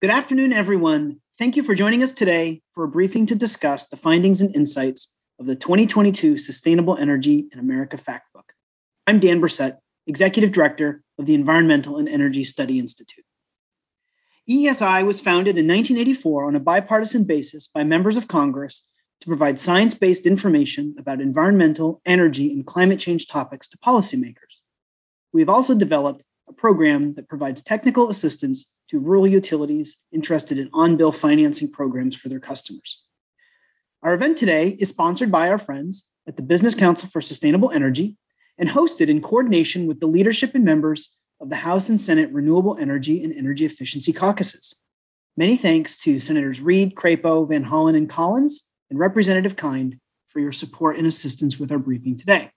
Good afternoon, everyone. Thank you for joining us today for a briefing to discuss the findings and insights of the 2022 Sustainable Energy in America Factbook. I'm Dan Bresette, Executive Director of the Environmental and Energy Study Institute. EESI was founded in 1984 on a bipartisan basis by members of Congress to provide science based information about environmental, energy, and climate change topics to policymakers. We've also developed a program that provides technical assistance to rural utilities interested in on bill financing programs for their customers. Our event today is sponsored by our friends at the Business Council for Sustainable Energy and hosted in coordination with the leadership and members of the House and Senate Renewable Energy and Energy Efficiency Caucuses. Many thanks to Senators Reid, Crapo, Van Hollen, and Collins, and Representative Kind for your support and assistance with our briefing today.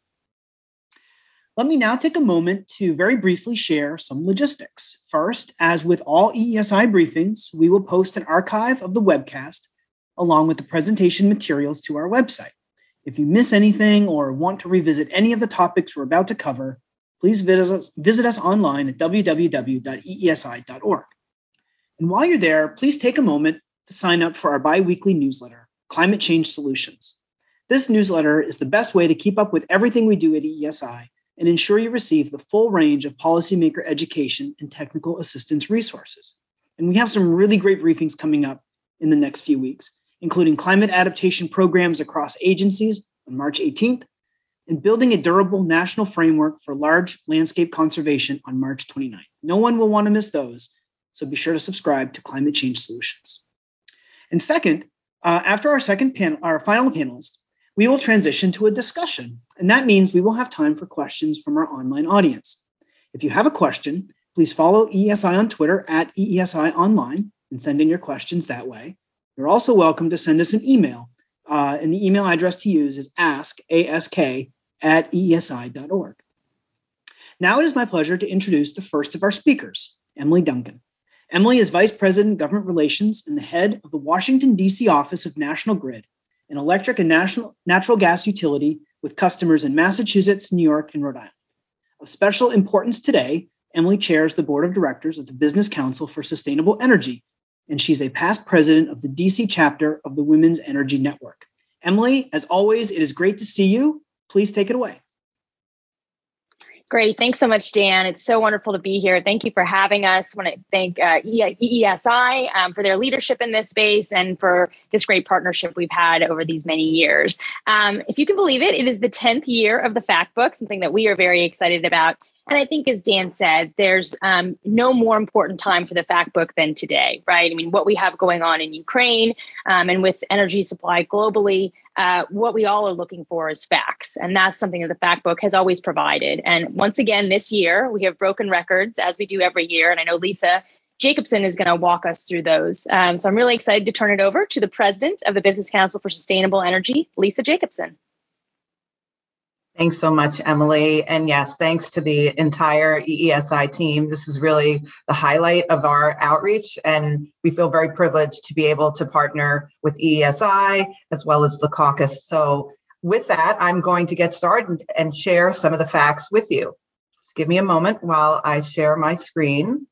Let me now take a moment to very briefly share some logistics. First, as with all EESI briefings, we will post an archive of the webcast along with the presentation materials to our website. If you miss anything or want to revisit any of the topics we're about to cover, please visit us, visit us online at www.eesi.org. And while you're there, please take a moment to sign up for our biweekly newsletter, Climate Change Solutions. This newsletter is the best way to keep up with everything we do at EESI and ensure you receive the full range of policymaker education and technical assistance resources. And we have some really great briefings coming up in the next few weeks, including climate adaptation programs across agencies on March 18th and building a durable national framework for large landscape conservation on March 29th. No one will want to miss those, so be sure to subscribe to Climate Change Solutions. And second, uh, after our second panel, our final panelist, we will transition to a discussion, and that means we will have time for questions from our online audience. If you have a question, please follow EESI on Twitter at EESI Online and send in your questions that way. You're also welcome to send us an email, uh, and the email address to use is ask, ask at eesi.org. Now it is my pleasure to introduce the first of our speakers, Emily Duncan. Emily is Vice President, Government Relations, and the head of the Washington, D.C. office of National Grid, an electric and national, natural gas utility with customers in Massachusetts, New York, and Rhode Island. Of special importance today, Emily chairs the board of directors of the Business Council for Sustainable Energy, and she's a past president of the DC chapter of the Women's Energy Network. Emily, as always, it is great to see you. Please take it away. Great. Thanks so much, Dan. It's so wonderful to be here. Thank you for having us. I want to thank uh, EESI um, for their leadership in this space and for this great partnership we've had over these many years. Um, if you can believe it, it is the 10th year of the Fact Book, something that we are very excited about. And I think, as Dan said, there's um, no more important time for the fact book than today, right? I mean, what we have going on in Ukraine um, and with energy supply globally, uh, what we all are looking for is facts. And that's something that the fact book has always provided. And once again, this year, we have broken records as we do every year. And I know Lisa Jacobson is going to walk us through those. Um, so I'm really excited to turn it over to the president of the Business Council for Sustainable Energy, Lisa Jacobson. Thanks so much, Emily. And yes, thanks to the entire EESI team. This is really the highlight of our outreach, and we feel very privileged to be able to partner with EESI as well as the caucus. So, with that, I'm going to get started and share some of the facts with you. Just give me a moment while I share my screen.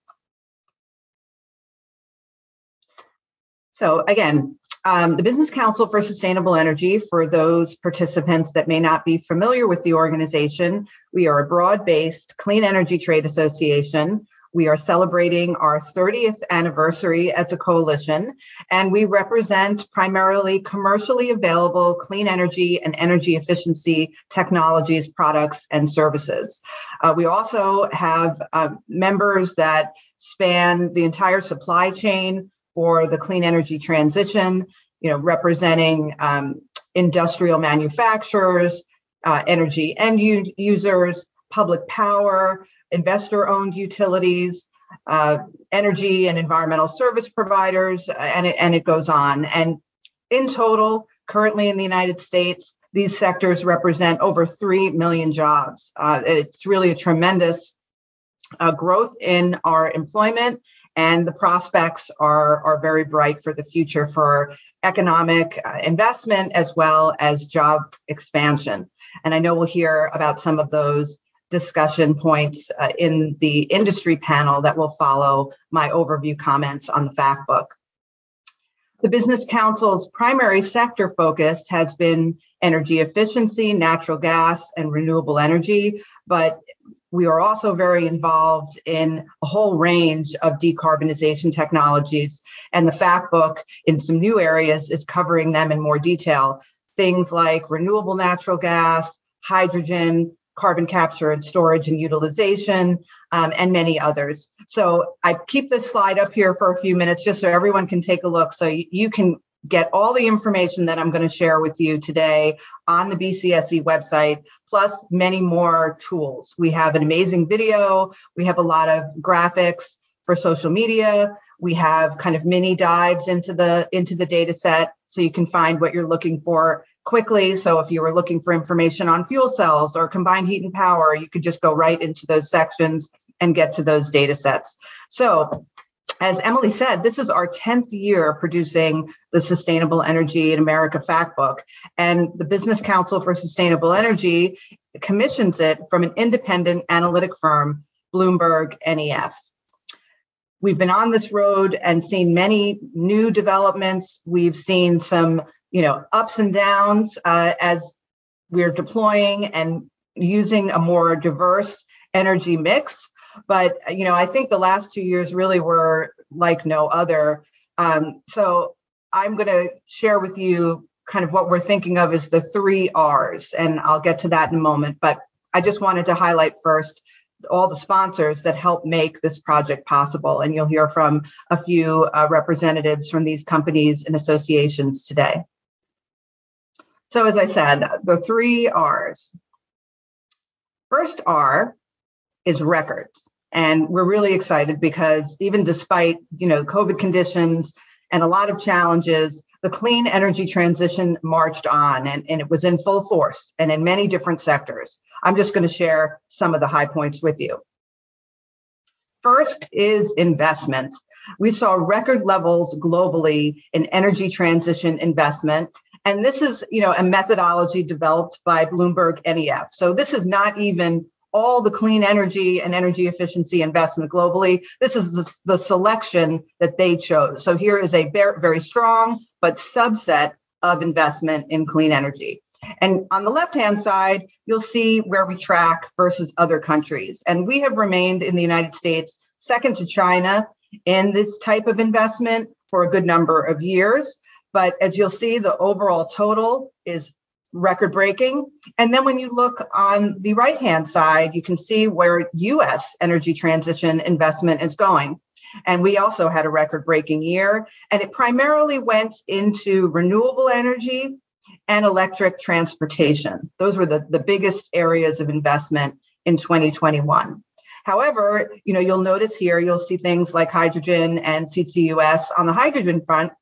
So, again, um, the Business Council for Sustainable Energy, for those participants that may not be familiar with the organization, we are a broad based clean energy trade association. We are celebrating our 30th anniversary as a coalition, and we represent primarily commercially available clean energy and energy efficiency technologies, products, and services. Uh, we also have uh, members that span the entire supply chain for the clean energy transition, you know, representing um, industrial manufacturers, uh, energy end u- users, public power, investor owned utilities, uh, energy and environmental service providers, uh, and it, and it goes on. And in total, currently in the United States, these sectors represent over 3 million jobs. Uh, it's really a tremendous uh, growth in our employment and the prospects are, are very bright for the future for economic uh, investment as well as job expansion. And I know we'll hear about some of those discussion points uh, in the industry panel that will follow my overview comments on the fact book. The Business Council's primary sector focus has been energy efficiency, natural gas, and renewable energy, but we are also very involved in a whole range of decarbonization technologies. And the fact book in some new areas is covering them in more detail. Things like renewable natural gas, hydrogen, carbon capture and storage and utilization, um, and many others. So I keep this slide up here for a few minutes just so everyone can take a look. So you can get all the information that I'm going to share with you today on the BCSE website, plus many more tools. We have an amazing video. We have a lot of graphics for social media. We have kind of mini dives into the into the data set so you can find what you're looking for quickly. So if you were looking for information on fuel cells or combined heat and power, you could just go right into those sections and get to those data sets. So as Emily said, this is our 10th year producing the Sustainable Energy in America Factbook. And the Business Council for Sustainable Energy commissions it from an independent analytic firm, Bloomberg NEF. We've been on this road and seen many new developments. We've seen some you know, ups and downs uh, as we're deploying and using a more diverse energy mix. But you know, I think the last two years really were like no other. Um, so I'm going to share with you kind of what we're thinking of as the three R's, and I'll get to that in a moment. But I just wanted to highlight first all the sponsors that help make this project possible. And you'll hear from a few uh, representatives from these companies and associations today. So as I said, the three R's. First R is records. And we're really excited because even despite, you know, COVID conditions and a lot of challenges, the clean energy transition marched on and, and it was in full force and in many different sectors. I'm just going to share some of the high points with you. First is investment. We saw record levels globally in energy transition investment and this is, you know, a methodology developed by Bloomberg NEF. So this is not even all the clean energy and energy efficiency investment globally. This is the, the selection that they chose. So here is a very, very strong but subset of investment in clean energy. And on the left hand side, you'll see where we track versus other countries. And we have remained in the United States second to China in this type of investment for a good number of years. But as you'll see, the overall total is record breaking. And then when you look on the right hand side, you can see where US energy transition investment is going. And we also had a record breaking year, and it primarily went into renewable energy and electric transportation. Those were the, the biggest areas of investment in 2021. However, you know, you'll notice here, you'll see things like hydrogen and CCUS on the hydrogen front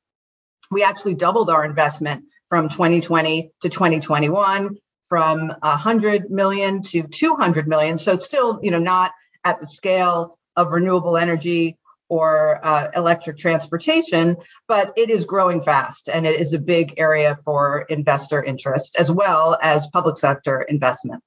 we actually doubled our investment from 2020 to 2021 from 100 million to 200 million. So still, you know, not at the scale of renewable energy or uh, electric transportation, but it is growing fast and it is a big area for investor interest as well as public sector investment.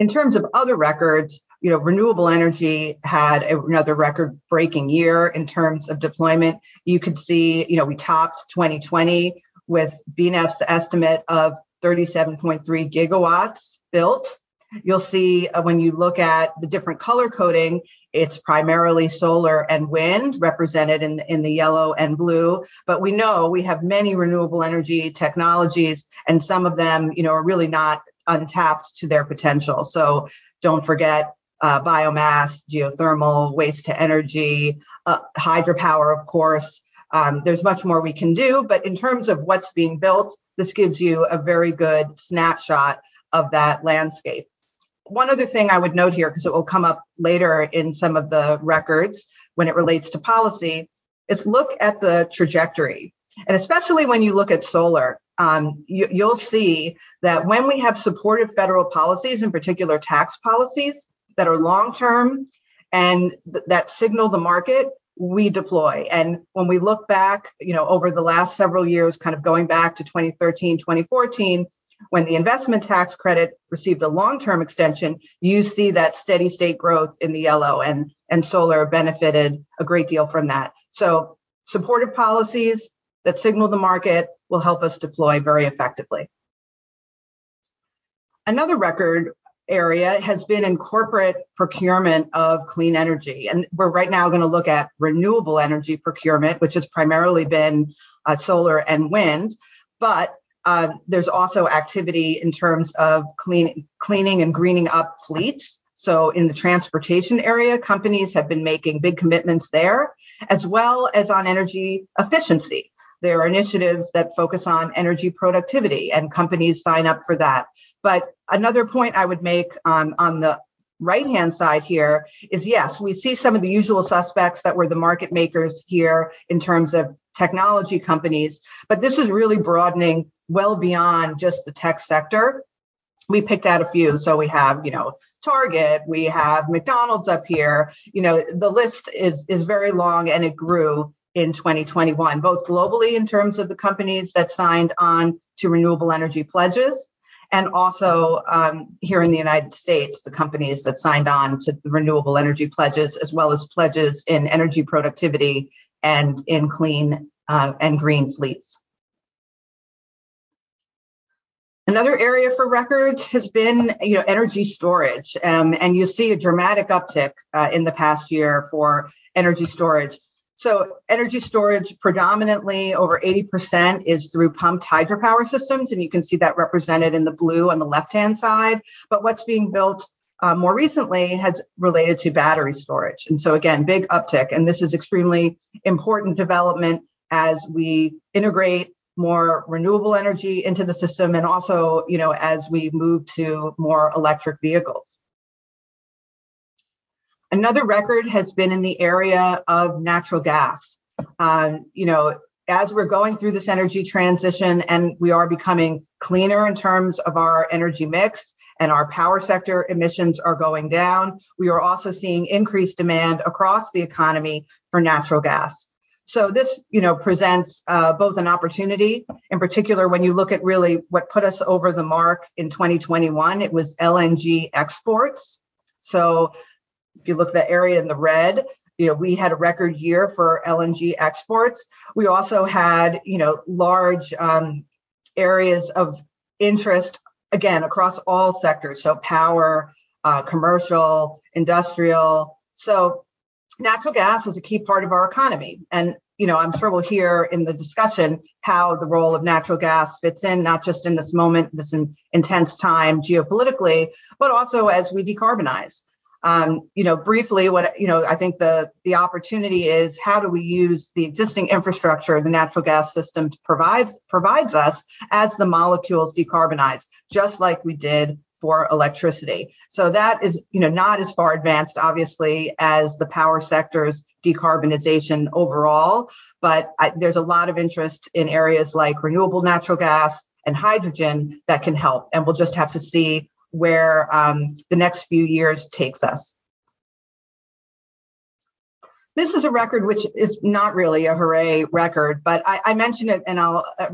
In terms of other records, you know, renewable energy had another record breaking year in terms of deployment. You could see, you know, we topped 2020 with BNEF's estimate of 37.3 gigawatts built. You'll see uh, when you look at the different color coding, it's primarily solar and wind represented in the, in the yellow and blue. But we know we have many renewable energy technologies, and some of them, you know, are really not untapped to their potential. So don't forget uh, biomass, geothermal, waste to energy, uh, hydropower, of course. Um, there's much more we can do, but in terms of what's being built, this gives you a very good snapshot of that landscape. One other thing I would note here, because it will come up later in some of the records when it relates to policy, is look at the trajectory. And especially when you look at solar, um, you, you'll see that when we have supportive federal policies, in particular tax policies, that are long term and th- that signal the market we deploy and when we look back you know over the last several years kind of going back to 2013 2014 When the investment tax credit received a long-term extension, you see that steady state growth in the yellow and, and solar benefited a great deal from that. So supportive policies that signal the market will help us deploy very effectively. Another record area has been in corporate procurement of clean energy. And we're right now going to look at renewable energy procurement, which has primarily been uh, solar and wind. But uh, there's also activity in terms of clean, cleaning and greening up fleets. So in the transportation area, companies have been making big commitments there, as well as on energy efficiency. There are initiatives that focus on energy productivity, and companies sign up for that. But another point I would make um, on the right hand side here is yes, we see some of the usual suspects that were the market makers here in terms of technology companies, but this is really broadening well beyond just the tech sector. We picked out a few. So we have, you know, Target, we have McDonald's up here. You know, the list is is very long and it grew in 2021, both globally in terms of the companies that signed on to renewable energy pledges, and also um, here in the United States, the companies that signed on to the renewable energy pledges, as well as pledges in energy productivity and in clean uh, and green fleets. Another area for records has been, you know, energy storage, um, and you see a dramatic uptick uh, in the past year for energy storage. So energy storage predominantly over 80% is through pumped hydropower systems. And you can see that represented in the blue on the left-hand side. But what's being built uh, more recently has related to battery storage. And so again, big uptick. And this is extremely important development as we integrate more renewable energy into the system and also, you know, as we move to more electric vehicles. Another record has been in the area of natural gas. Um, you know, as we're going through this energy transition and we are becoming cleaner in terms of our energy mix and our power sector emissions are going down, we are also seeing increased demand across the economy for natural gas. So this, you know, presents uh, both an opportunity, in particular, when you look at really what put us over the mark in 2021, it was LNG exports. So if you look at the area in the red, you know, we had a record year for LNG exports. We also had, you know, large um, areas of interest, again, across all sectors. So power, uh, commercial, industrial. So natural gas is a key part of our economy. And, you know, I'm sure we'll hear in the discussion how the role of natural gas fits in, not just in this moment, this in, intense time geopolitically, but also as we decarbonize. Um, you know, briefly, what you know, I think the the opportunity is how do we use the existing infrastructure the natural gas system provides provides us as the molecules decarbonize, just like we did for electricity. So that is, you know, not as far advanced, obviously, as the power sector's decarbonization overall, but I, there's a lot of interest in areas like renewable natural gas and hydrogen that can help, and we'll just have to see where um, the next few years takes us. This is a record which is not really a hooray record, but I, I mentioned it and I'll uh,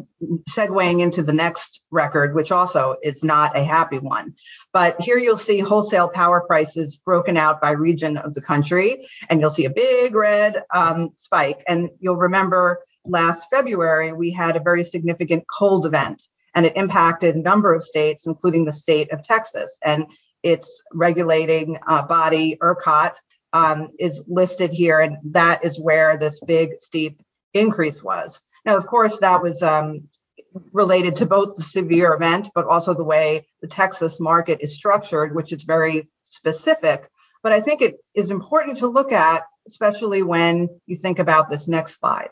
segueing into the next record, which also is not a happy one. But here you'll see wholesale power prices broken out by region of the country, and you'll see a big red um, spike. And you'll remember last February, we had a very significant cold event and it impacted a number of states, including the state of Texas. And its regulating uh, body, ERCOT, um, is listed here, and that is where this big, steep increase was. Now, of course, that was um, related to both the severe event, but also the way the Texas market is structured, which is very specific. But I think it is important to look at, especially when you think about this next slide,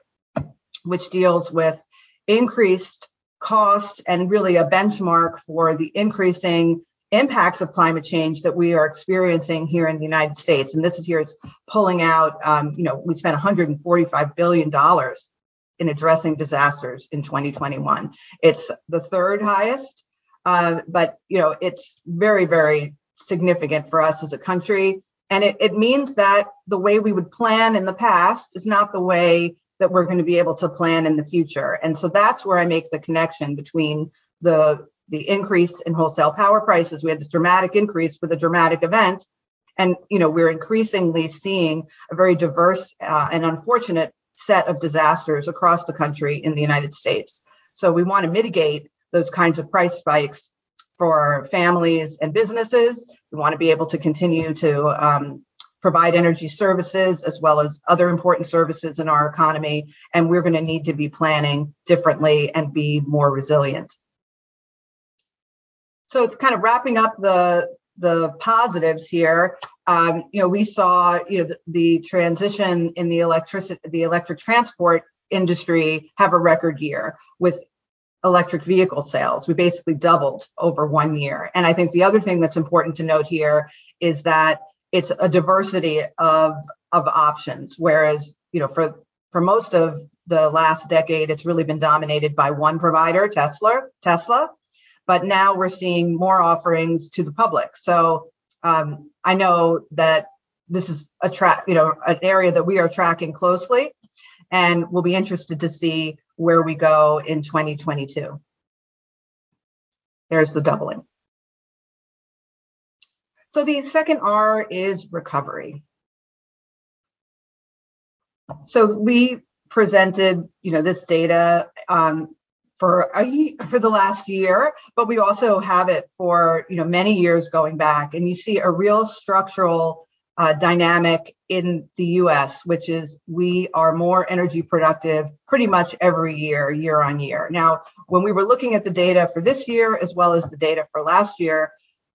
which deals with increased cost and really a benchmark for the increasing impacts of climate change that we are experiencing here in the United States. And this is here is pulling out, um, you know, we spent 145 billion dollars in addressing disasters in 2021. It's the third highest, uh, but you know, it's very, very significant for us as a country. And it, it means that the way we would plan in the past is not the way that we're going to be able to plan in the future. And so that's where I make the connection between the the increase in wholesale power prices. We had this dramatic increase with a dramatic event. And, you know, we're increasingly seeing a very diverse uh, and unfortunate set of disasters across the country in the United States. So we want to mitigate those kinds of price spikes for families and businesses. We want to be able to continue to um, provide energy services as well as other important services in our economy. And we're going to need to be planning differently and be more resilient. So kind of wrapping up the the positives here, um, you know, we saw you know the, the transition in the electricity the electric transport industry have a record year with electric vehicle sales. We basically doubled over one year. And I think the other thing that's important to note here is that it's a diversity of of options. Whereas, you know, for for most of the last decade, it's really been dominated by one provider, Tesla, Tesla. But now we're seeing more offerings to the public. So um, I know that this is a track, you know, an area that we are tracking closely, and we'll be interested to see where we go in 2022. There's the doubling. So the second R is recovery. So we presented, you know, this data um, for a, for the last year, but we also have it for you know many years going back, and you see a real structural uh, dynamic in the U.S., which is we are more energy productive pretty much every year, year on year. Now, when we were looking at the data for this year as well as the data for last year,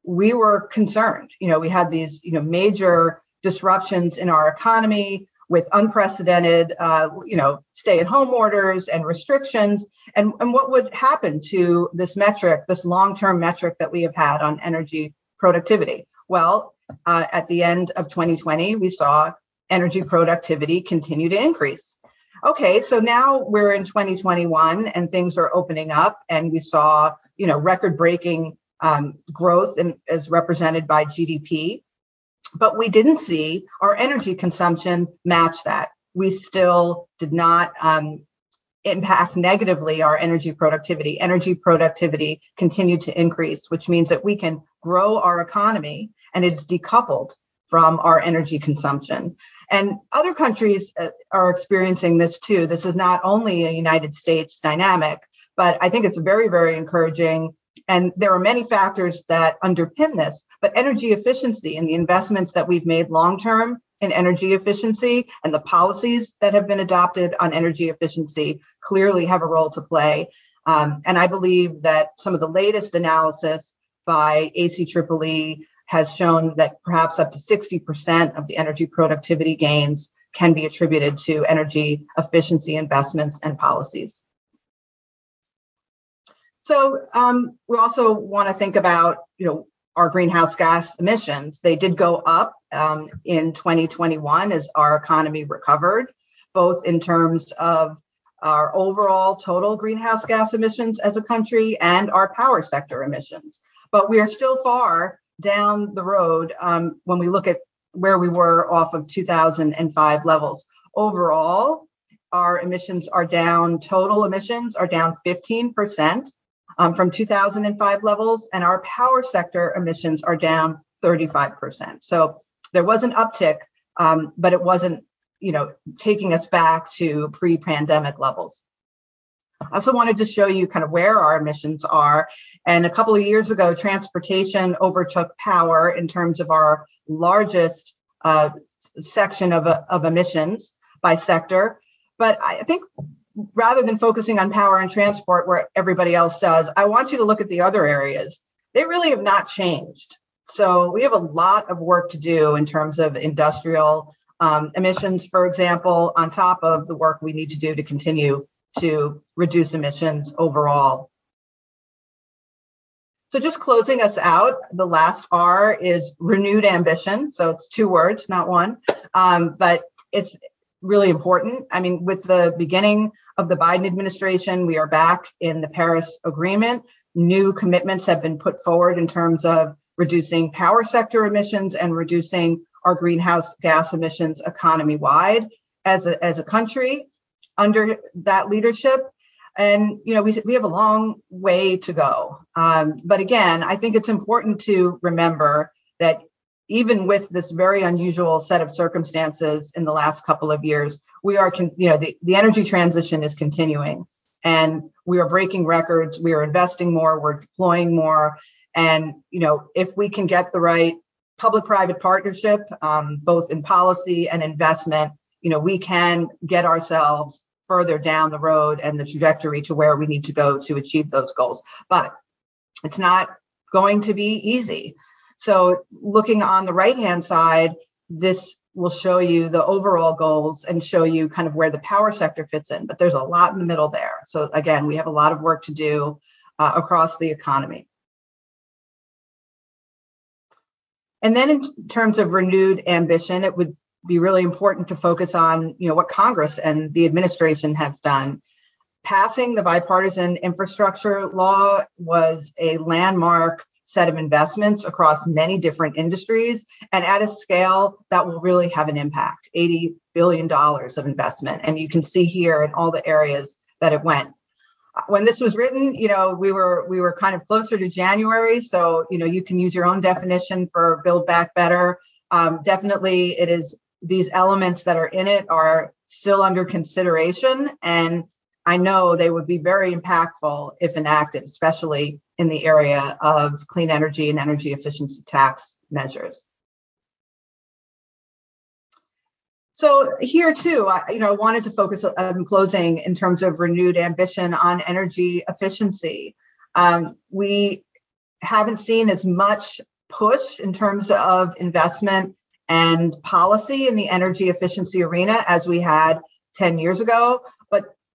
we were concerned. You know, we had these, you know, major disruptions in our economy with unprecedented, uh, you know, stay-at-home orders and restrictions, and, and what would happen to this metric, this long-term metric that we have had on energy productivity? Well, uh, at the end of 2020, we saw energy productivity continue to increase. Okay, so now we're in 2021 and things are opening up, and we saw, you know, record-breaking um, growth in, as represented by GDP. But we didn't see our energy consumption match that. We still did not um, impact negatively our energy productivity. Energy productivity continued to increase, which means that we can grow our economy and it's decoupled from our energy consumption. And other countries uh, are experiencing this too. This is not only a United States dynamic, but I think it's very, very encouraging and there are many factors that underpin this, but energy efficiency and the investments that we've made long term in energy efficiency and the policies that have been adopted on energy efficiency clearly have a role to play. Um, and I believe that some of the latest analysis by ACEEE has shown that perhaps up to 60% of the energy productivity gains can be attributed to energy efficiency investments and policies. So um, we also want to think about, you know, our greenhouse gas emissions. They did go up um, in 2021 as our economy recovered, both in terms of our overall total greenhouse gas emissions as a country and our power sector emissions. But we are still far down the road um, when we look at where we were off of 2005 levels. Overall, our emissions are down, total emissions are down 15% um, from 2005 levels, and our power sector emissions are down 35%. So there was an uptick, um, but it wasn't, you know, taking us back to pre-pandemic levels. I also wanted to show you kind of where our emissions are. And a couple of years ago, transportation overtook power in terms of our largest uh, section of, of emissions by sector. But I think rather than focusing on power and transport where everybody else does, I want you to look at the other areas. They really have not changed. So we have a lot of work to do in terms of industrial um, emissions, for example, on top of the work we need to do to continue to reduce emissions overall. So just closing us out, the last R is renewed ambition. So it's two words, not one, um, but it's really important. I mean, with the beginning of the Biden administration, we are back in the Paris Agreement. New commitments have been put forward in terms of reducing power sector emissions and reducing our greenhouse gas emissions economy wide as a, as a country under that leadership. And you know, we we have a long way to go. Um, but again, I think it's important to remember that even with this very unusual set of circumstances in the last couple of years, we are, con- you know, the, the energy transition is continuing and we are breaking records. We are investing more, we're deploying more. And, you know, if we can get the right public private partnership, um, both in policy and investment, you know, we can get ourselves further down the road and the trajectory to where we need to go to achieve those goals. But it's not going to be easy. So looking on the right hand side, this will show you the overall goals and show you kind of where the power sector fits in. But there's a lot in the middle there. So again, we have a lot of work to do uh, across the economy. And then in terms of renewed ambition, it would be really important to focus on, you know, what Congress and the administration have done. Passing the bipartisan infrastructure law was a landmark set of investments across many different industries and at a scale that will really have an impact $80 billion of investment. And you can see here in all the areas that it went. When this was written, you know, we were we were kind of closer to January, so you know you can use your own definition for Build Back Better. Um, definitely, it is these elements that are in it are still under consideration, and I know they would be very impactful if enacted, especially in the area of clean energy and energy efficiency tax measures. So here too, I, you know, wanted to focus on closing in terms of renewed ambition on energy efficiency. Um, we haven't seen as much push in terms of investment and policy in the energy efficiency arena as we had 10 years ago.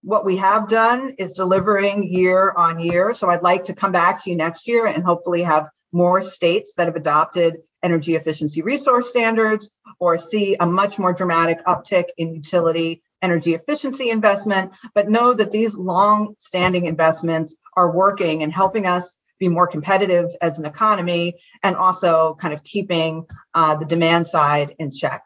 What we have done is delivering year on year. So I'd like to come back to you next year and hopefully have more states that have adopted energy efficiency resource standards or see a much more dramatic uptick in utility energy efficiency investment. But know that these long standing investments are working and helping us be more competitive as an economy and also kind of keeping uh, the demand side in check.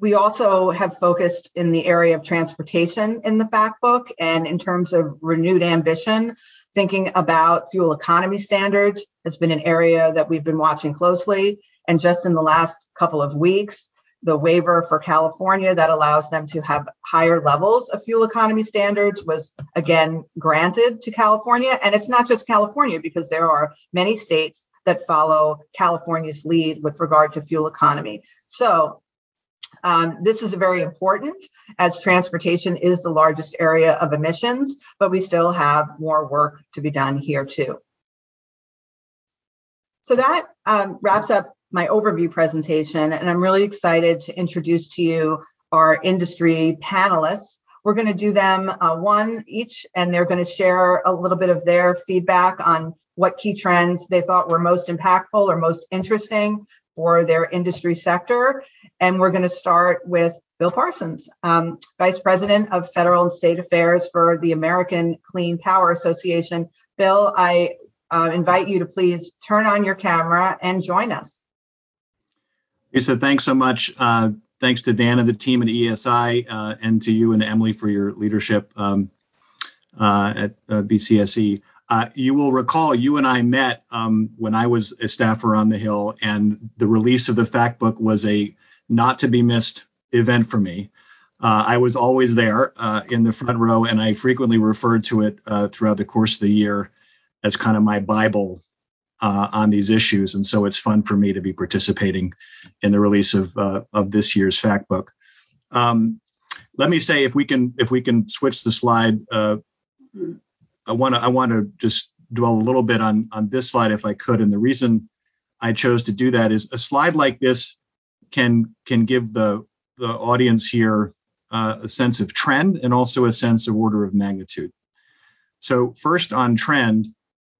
We also have focused in the area of transportation in the fact book and in terms of renewed ambition thinking about fuel economy standards has been an area that we've been watching closely and just in the last couple of weeks the waiver for California that allows them to have higher levels of fuel economy standards was again granted to California. And it's not just California because there are many states that follow California's lead with regard to fuel economy. So um, this is very important as transportation is the largest area of emissions, but we still have more work to be done here too. So that um, wraps up my overview presentation, and I'm really excited to introduce to you our industry panelists. We're going to do them uh, one each, and they're going to share a little bit of their feedback on what key trends they thought were most impactful or most interesting for their industry sector. And we're going to start with Bill Parsons, um, Vice President of Federal and State Affairs for the American Clean Power Association. Bill, I uh, invite you to please turn on your camera and join us. Lisa, thanks so much. Uh, thanks to Dan and the team at ESI uh, and to you and Emily for your leadership um, uh, at uh, BCSE. Uh, you will recall you and I met um, when I was a staffer on the Hill, and the release of the fact book was a not to be missed event for me. Uh, I was always there uh, in the front row, and I frequently referred to it uh, throughout the course of the year as kind of my Bible uh, on these issues. And so it's fun for me to be participating in the release of of this year's fact book. Um, let me say if we can if we can switch the slide I want to I want to just dwell a little bit on on this slide if I could. And the reason I chose to do that is a slide like this can can give the the audience here uh, a sense of trend and also a sense of order of magnitude. So first on trend,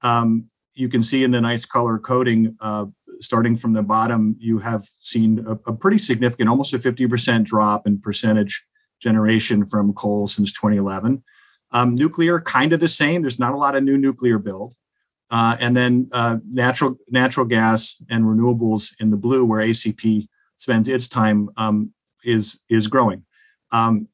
um, you can see in the nice color coding, uh, starting from the bottom, you have seen a, a pretty significant, almost a 50% drop in percentage generation from coal since 2011. Um, nuclear, kind of the same. There's not a lot of new nuclear build. Uh, and then uh, natural natural gas and renewables in the blue, where ACP spends its time, um, is is growing. Um,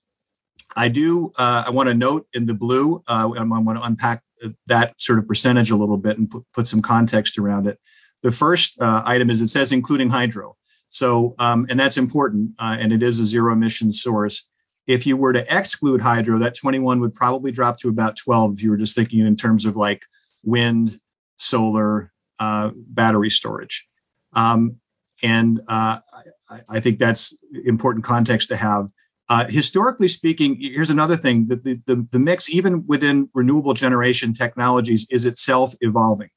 I do. Uh, I want to note in the blue. Uh, I want to unpack that sort of percentage a little bit and put, put some context around it. The first uh, item is it says including hydro. So, um, and that's important, uh, and it is a zero emission source. If you were to exclude hydro, that 21 would probably drop to about 12 if you were just thinking in terms of like wind, solar, uh, battery storage. Um, and uh, I, I, think that's important context to have. Uh, historically speaking, here's another thing: that the, the, the mix, even within renewable generation technologies, is itself evolving.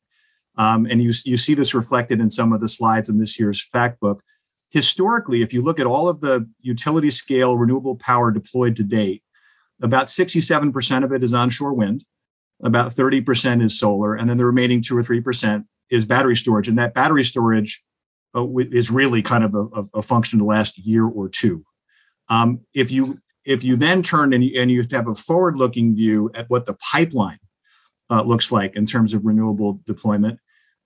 Um, and you you see this reflected in some of the slides in this year's fact book. Historically, if you look at all of the utility scale renewable power deployed to date, about 67% of it is onshore wind, about 30% is solar, and then the remaining two or three percent is battery storage. And that battery storage uh, is really kind of a, a, function of the last year or two. Um, if you if you then turn and you, and you have a forward-looking view at what the pipeline uh, looks like in terms of renewable deployment,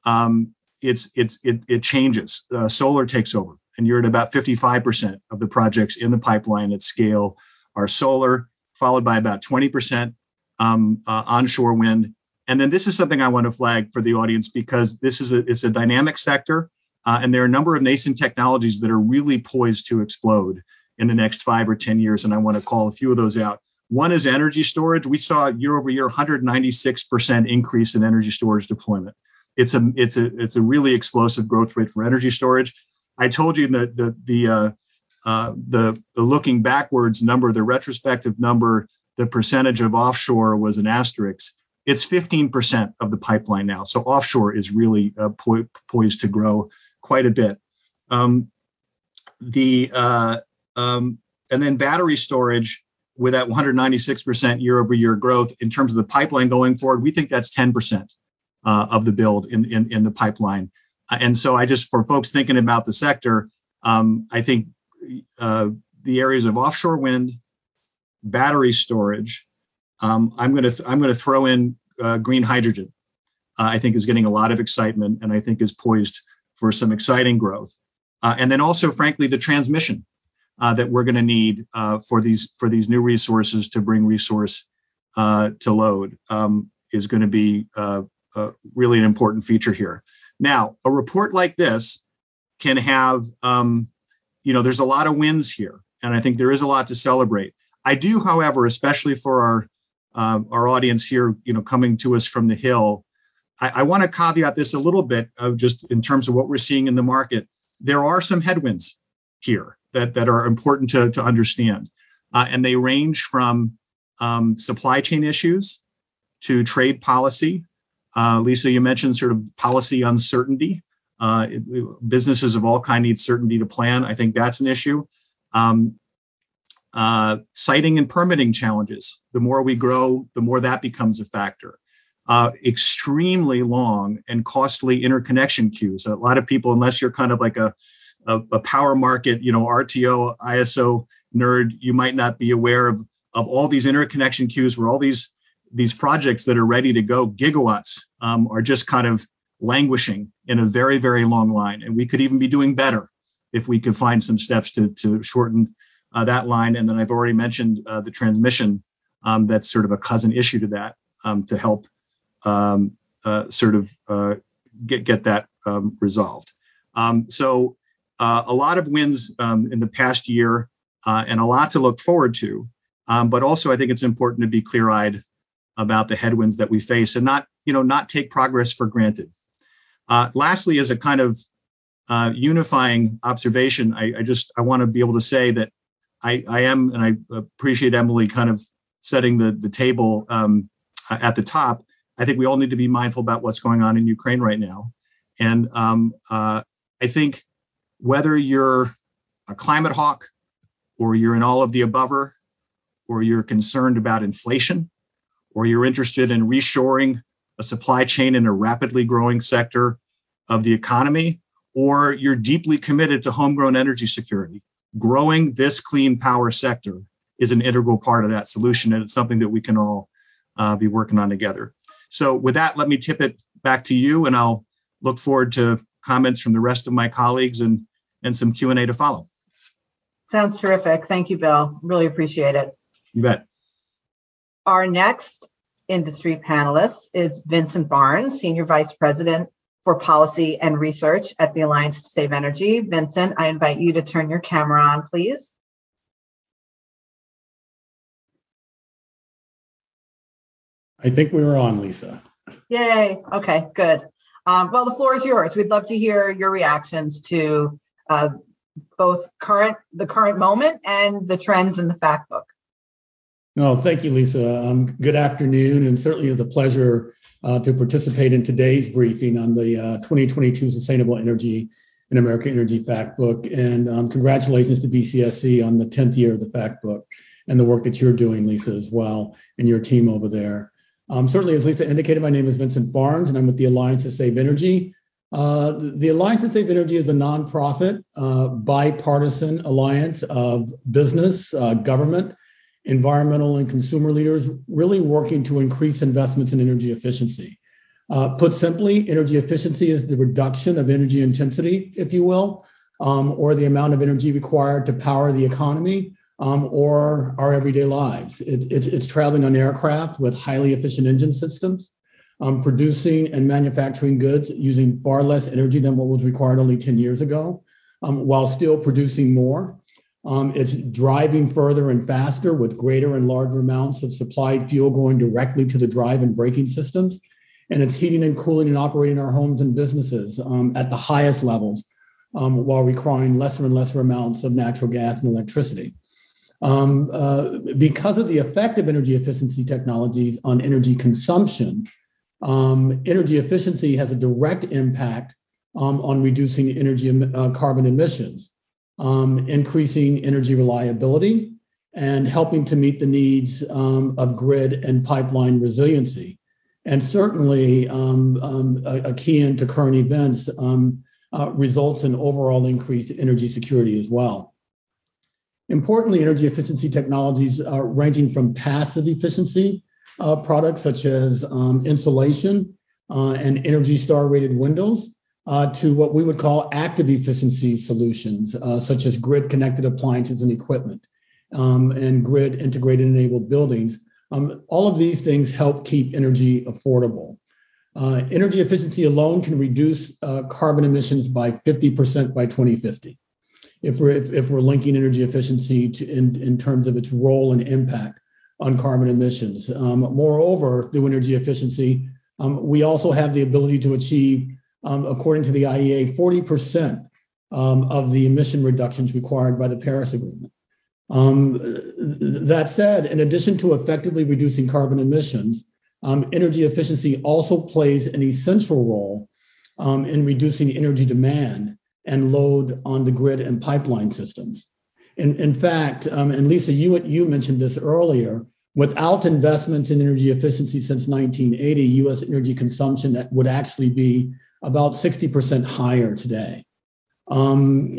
um, it's it's it, it changes. Uh, solar takes over, and you're at about 55% of the projects in the pipeline at scale are solar, followed by about 20% um, uh, onshore wind. And then this is something I want to flag for the audience because this is a it's a dynamic sector. Uh, and there are a number of nascent technologies that are really poised to explode in the next five or 10 years. And I want to call a few of those out. One is energy storage. We saw year over year 196% increase in energy storage deployment. It's a it's a it's a really explosive growth rate for energy storage. I told you that the the uh, uh, the the looking backwards number, the retrospective number, the percentage of offshore was an asterisk. It's 15% of the pipeline now. So offshore is really uh, po- poised to grow quite a bit. Um, the uh, um, and then battery storage with that 196% year over year growth in terms of the pipeline going forward, we think that's 10% uh, of the build in, in, in the pipeline. And so I just, for folks thinking about the sector, um, I think uh, the areas of offshore wind, battery storage, um, I'm going to th- I'm going to throw in uh, green hydrogen. Uh, I think is getting a lot of excitement and I think is poised for some exciting growth. Uh, and then also, frankly, the transmission uh, that we're going to need uh, for these for these new resources to bring resource to load um, is going to be really an important feature here. Now, a report like this can have, um, you know, there's a lot of wins here, and I think there is a lot to celebrate. I do, however, especially for our our audience here, you know, coming to us from the Hill, I, I want to caveat this a little bit of just in terms of what we're seeing in the market. There are some headwinds here that, that are important to, to understand. Uh, and they range from um, supply chain issues to trade policy. Uh, Lisa, you mentioned sort of policy uncertainty. Uh, it, businesses of all kind need certainty to plan. I think that's an issue. Um, uh, siting and permitting challenges. The more we grow, the more that becomes a factor uh, extremely long and costly interconnection queues. A lot of people, unless you're kind of like a, a, a, power market, you know, RTO, ISO nerd, you might not be aware of, of all these interconnection queues where all these these projects that are ready to go, gigawatts, um, are just kind of languishing in a very, very long line. And we could even be doing better if we could find some steps to, to shorten uh, that line. And then I've already mentioned uh, the transmission. Um, that's sort of a cousin issue to that um, to help um, uh, sort of uh, get get that um, resolved. Um, so uh, a lot of wins um, in the past year uh, and a lot to look forward to. But also, I think it's important to be clear-eyed about the headwinds that we face and not you know not take progress for granted. Uh, lastly, as a kind of uh, unifying observation, I, I just I want to be able to say that I, I, am and I appreciate Emily kind of setting the the table um, at the top. I think we all need to be mindful about what's going on in Ukraine right now. And um, uh, I think whether you're a climate hawk or you're in all of the above, or you're concerned about inflation, or you're interested in reshoring a supply chain in a rapidly growing sector of the economy, or you're deeply committed to homegrown energy security, growing this clean power sector is an integral part of that solution. And it's something that we can all uh, be working on together. So with that, let me tip it back to you, and I'll look forward to comments from the rest of my colleagues and and some Q and A to follow. Sounds terrific. Thank you, Bill. Really appreciate it. You bet. Our next industry panelist is Vincent Barnes, Senior Vice President for Policy and Research at the Alliance to Save Energy. Vincent, I invite you to turn your camera on, please. I think we were on, Lisa. Yay. Okay, good. Um, well, the floor is yours. We'd love to hear your reactions to uh, both current the current moment and the trends in the fact book. No, thank you, Lisa. Um, good afternoon, and certainly is a pleasure uh, to participate in today's briefing on the uh, 2022 Sustainable Energy and America Energy Fact Book. And um, congratulations to BCSE on the 10th year of the Fact Book and the work that you're doing, Lisa, as well, and your team over there. Um, certainly, as Lisa indicated, my name is Vincent Barnes, and I'm with the Alliance to Save Energy. Uh, the Alliance to Save Energy is a nonprofit, uh, bipartisan alliance of business, uh, government, environmental, and consumer leaders really working to increase investments in energy efficiency. Uh, put simply, energy efficiency is the reduction of energy intensity, if you will, um, or the amount of energy required to power the economy um, or our everyday lives. It, it's, it's traveling on aircraft with highly efficient engine systems, um, producing and manufacturing goods using far less energy than what was required only 10 years ago, um, while still producing more. Um, it's driving further and faster with greater and larger amounts of supplied fuel going directly to the drive and braking systems. And it's heating and cooling and operating our homes and businesses um, at the highest levels um, while requiring lesser and lesser amounts of natural gas and electricity. Uh, because of the effect of energy efficiency technologies on energy consumption, um, energy efficiency has a direct impact on reducing energy uh, carbon emissions, um, increasing energy reliability, and helping to meet the needs um, of grid and pipeline resiliency. And certainly, um, a, a, key into current events uh, results in overall increased energy security as well. Importantly, energy efficiency technologies ranging from passive efficiency uh, products such as um, insulation uh, and Energy Star rated windows to what we would call active efficiency solutions uh, such as grid connected appliances and equipment um, and grid integrated enabled buildings. Um, all of these things help keep energy affordable. Uh, energy efficiency alone can reduce carbon emissions by 50% by 2050 if we're if, if we're linking energy efficiency in, terms of its role and impact on carbon emissions. Um, moreover, through energy efficiency, we also have the ability to achieve, um, according to the IEA, 40% um, of the emission reductions required by the Paris Agreement. Um, that said, in addition to effectively reducing carbon emissions, um, energy efficiency also plays an essential role in reducing energy demand and load on the grid and pipeline systems. In, in fact, um, and Lisa, you, you mentioned this earlier, without investments in energy efficiency since 1980, US energy consumption would actually be about 60% higher today. Um,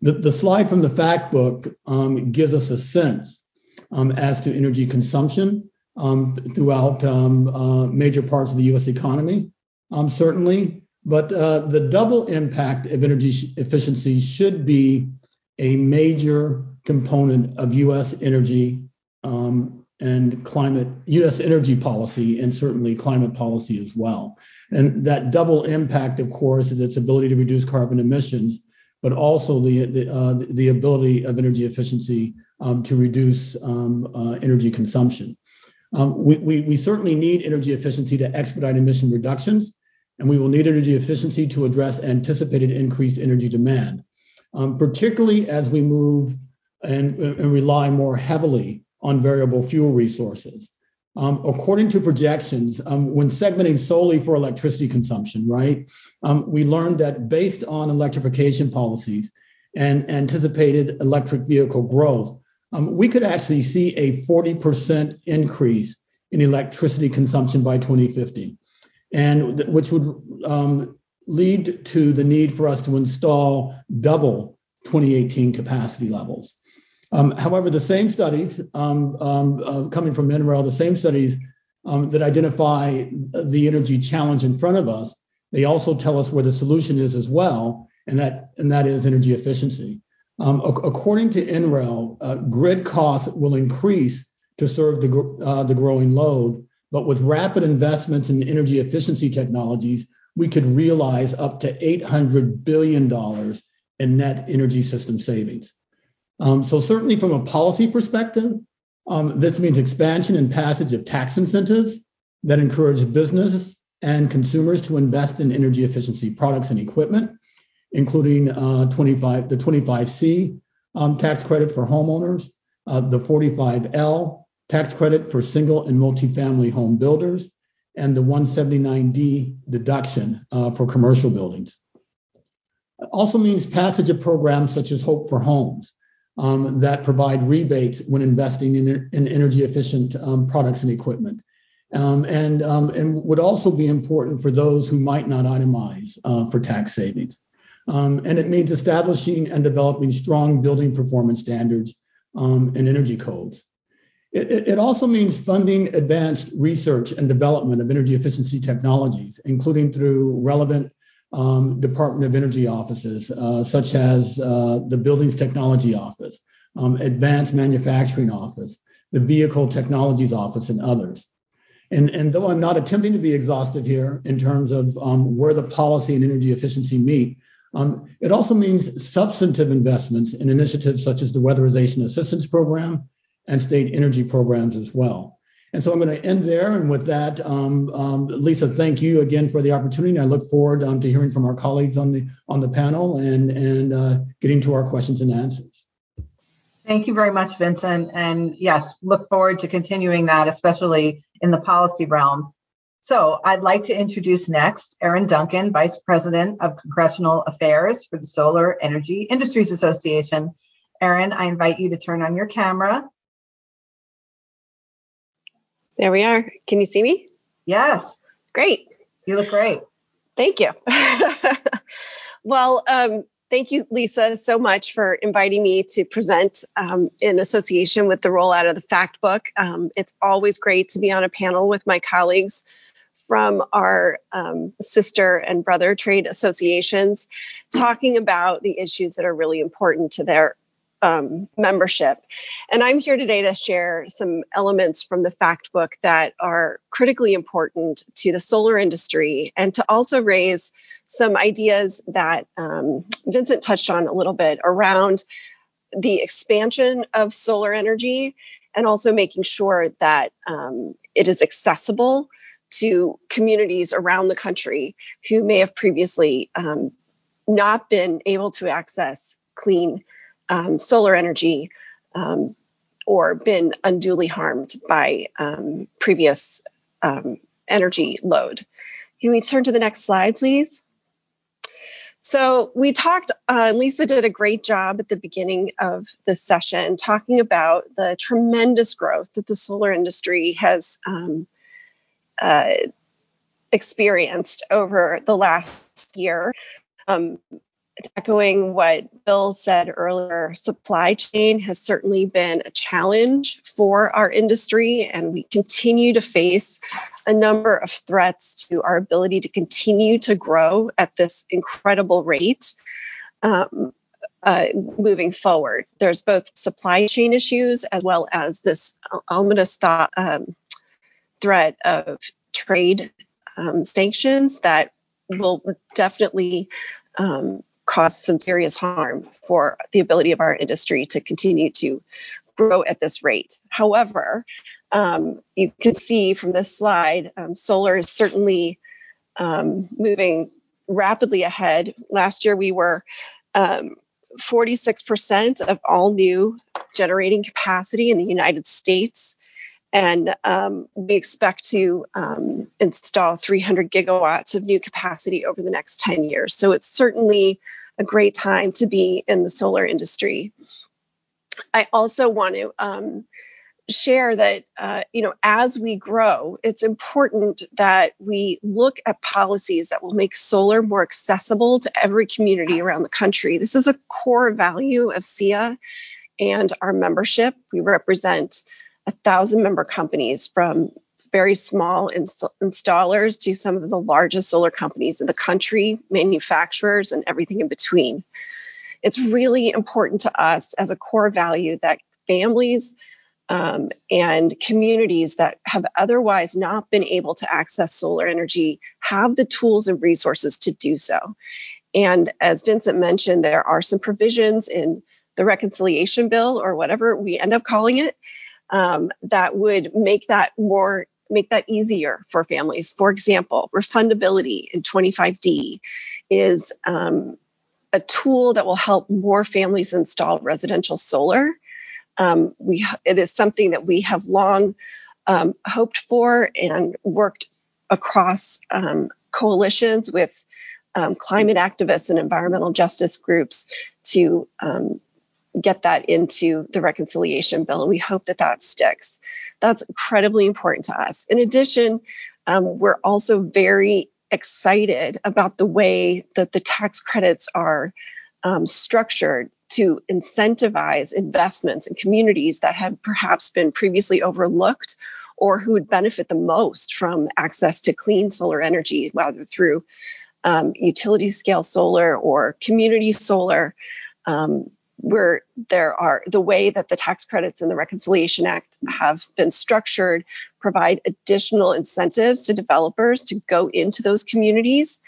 the, the, slide from the fact book um, gives us a sense um, as to energy consumption um, throughout um, uh, major parts of the US economy, um, certainly. But uh, the double impact of energy efficiency should be a major component of U.S. energy and climate, U.S. energy policy, and certainly climate policy as well. And that double impact, of course, is its ability to reduce carbon emissions, but also the the, uh, the ability of energy efficiency um, to reduce um, uh, energy consumption. Um, we, we, we certainly need energy efficiency to expedite emission reductions and we will need energy efficiency to address anticipated increased energy demand, um, particularly as we move and, and, rely more heavily on variable fuel resources. Um, according to projections, um, when segmenting solely for electricity consumption, right, um, we learned that based on electrification policies and anticipated electric vehicle growth, um, we could actually see a 40% increase in electricity consumption by 2050 and which would um, lead to the need for us to install double 2018 capacity levels. Um, however, the same studies um, um uh, coming from NREL, the same studies um, that identify the energy challenge in front of us, they also tell us where the solution is as well, and that and that is energy efficiency. Um, according to NREL, uh, grid costs will increase to serve the, uh, the growing load. But with rapid investments in energy efficiency technologies, we could realize up to $800 billion in net energy system savings. Um, so, certainly from a policy perspective, um, this means expansion and passage of tax incentives that encourage business and consumers to invest in energy efficiency products and equipment, including uh, 25, the 25C um, tax credit for homeowners, uh, the 45L tax credit for single and multifamily home builders, and the 179D deduction uh, for commercial buildings. It also means passage of programs such as Hope for Homes that provide rebates when investing in, energy efficient um, products and equipment. Um, and, um, would also be important for those who might not itemize uh, for tax savings. Um, and it means establishing and developing strong building performance standards um, and energy codes. It, also means funding advanced research and development of energy efficiency technologies, including through relevant um, Department of Energy offices, uh, such as uh, the Buildings Technology Office, um, Advanced Manufacturing Office, the Vehicle Technologies Office, and others. And, and though I'm not attempting to be exhaustive here in terms of um, where the policy and energy efficiency meet, um, it also means substantive investments in initiatives such as the Weatherization Assistance Program and state energy programs as well. And so I'm going to end there. And with that, um, um, Lisa, thank you again for the opportunity. I look forward um, to hearing from our colleagues on the on the panel and and uh, getting to our questions and answers. Thank you very much, Vincent. And yes, look forward to continuing that, especially in the policy realm. So I'd like to introduce next Erin Duncan, Vice President of Congressional Affairs for the Solar Energy Industries Association. Erin, I invite you to turn on your camera. There we are. Can you see me? Yes. Great. You look great. Thank you. well, um, thank you, Lisa, so much for inviting me to present um, in association with the rollout of the fact book. Um, it's always great to be on a panel with my colleagues from our um, sister and brother trade associations talking about the issues that are really important to their um, membership. And I'm here today to share some elements from the fact book that are critically important to the solar industry and to also raise some ideas that um, Vincent touched on a little bit around the expansion of solar energy and also making sure that um, it is accessible to communities around the country who may have previously um, not been able to access clean um, solar energy um, or been unduly harmed by um, previous um, energy load. Can we turn to the next slide, please? So we talked, uh, Lisa did a great job at the beginning of this session talking about the tremendous growth that the solar industry has um, uh, experienced over the last year. Um, echoing what Bill said earlier, supply chain has certainly been a challenge for our industry, and we continue to face a number of threats to our ability to continue to grow at this incredible rate. Um, uh, moving forward, there's both supply chain issues as well as this ominous thought, um, threat of trade um, sanctions that will definitely um, cause some serious harm for the ability of our industry to continue to grow at this rate. However, um, you can see from this slide, um, solar is certainly um, moving rapidly ahead. Last year, we were 46% um, of all new generating capacity in the United States and um, we expect to um, install 300 gigawatts of new capacity over the next 10 years. So it's certainly a great time to be in the solar industry. I also want to um, share that uh, you know as we grow, it's important that we look at policies that will make solar more accessible to every community around the country. This is a core value of SEIA and our membership. We represent a thousand member companies from very small inst- installers to some of the largest solar companies in the country, manufacturers, and everything in between. It's really important to us as a core value that families um, and communities that have otherwise not been able to access solar energy have the tools and resources to do so. And as Vincent mentioned, there are some provisions in the reconciliation bill or whatever we end up calling it um, that would make that more make that easier for families. For example, refundability in 25D is um, a tool that will help more families install residential solar. Um, we it is something that we have long um, hoped for and worked across um, coalitions with um, climate activists and environmental justice groups to um, get that into the reconciliation bill, and we hope that that sticks. That's incredibly important to us. In addition, um, we're also very excited about the way that the tax credits are um, structured to incentivize investments in communities that had perhaps been previously overlooked or who would benefit the most from access to clean solar energy, whether through um, utility scale solar or community solar. Um, where there are the way that the tax credits in the Reconciliation Act have been structured provide additional incentives to developers to go into those communities,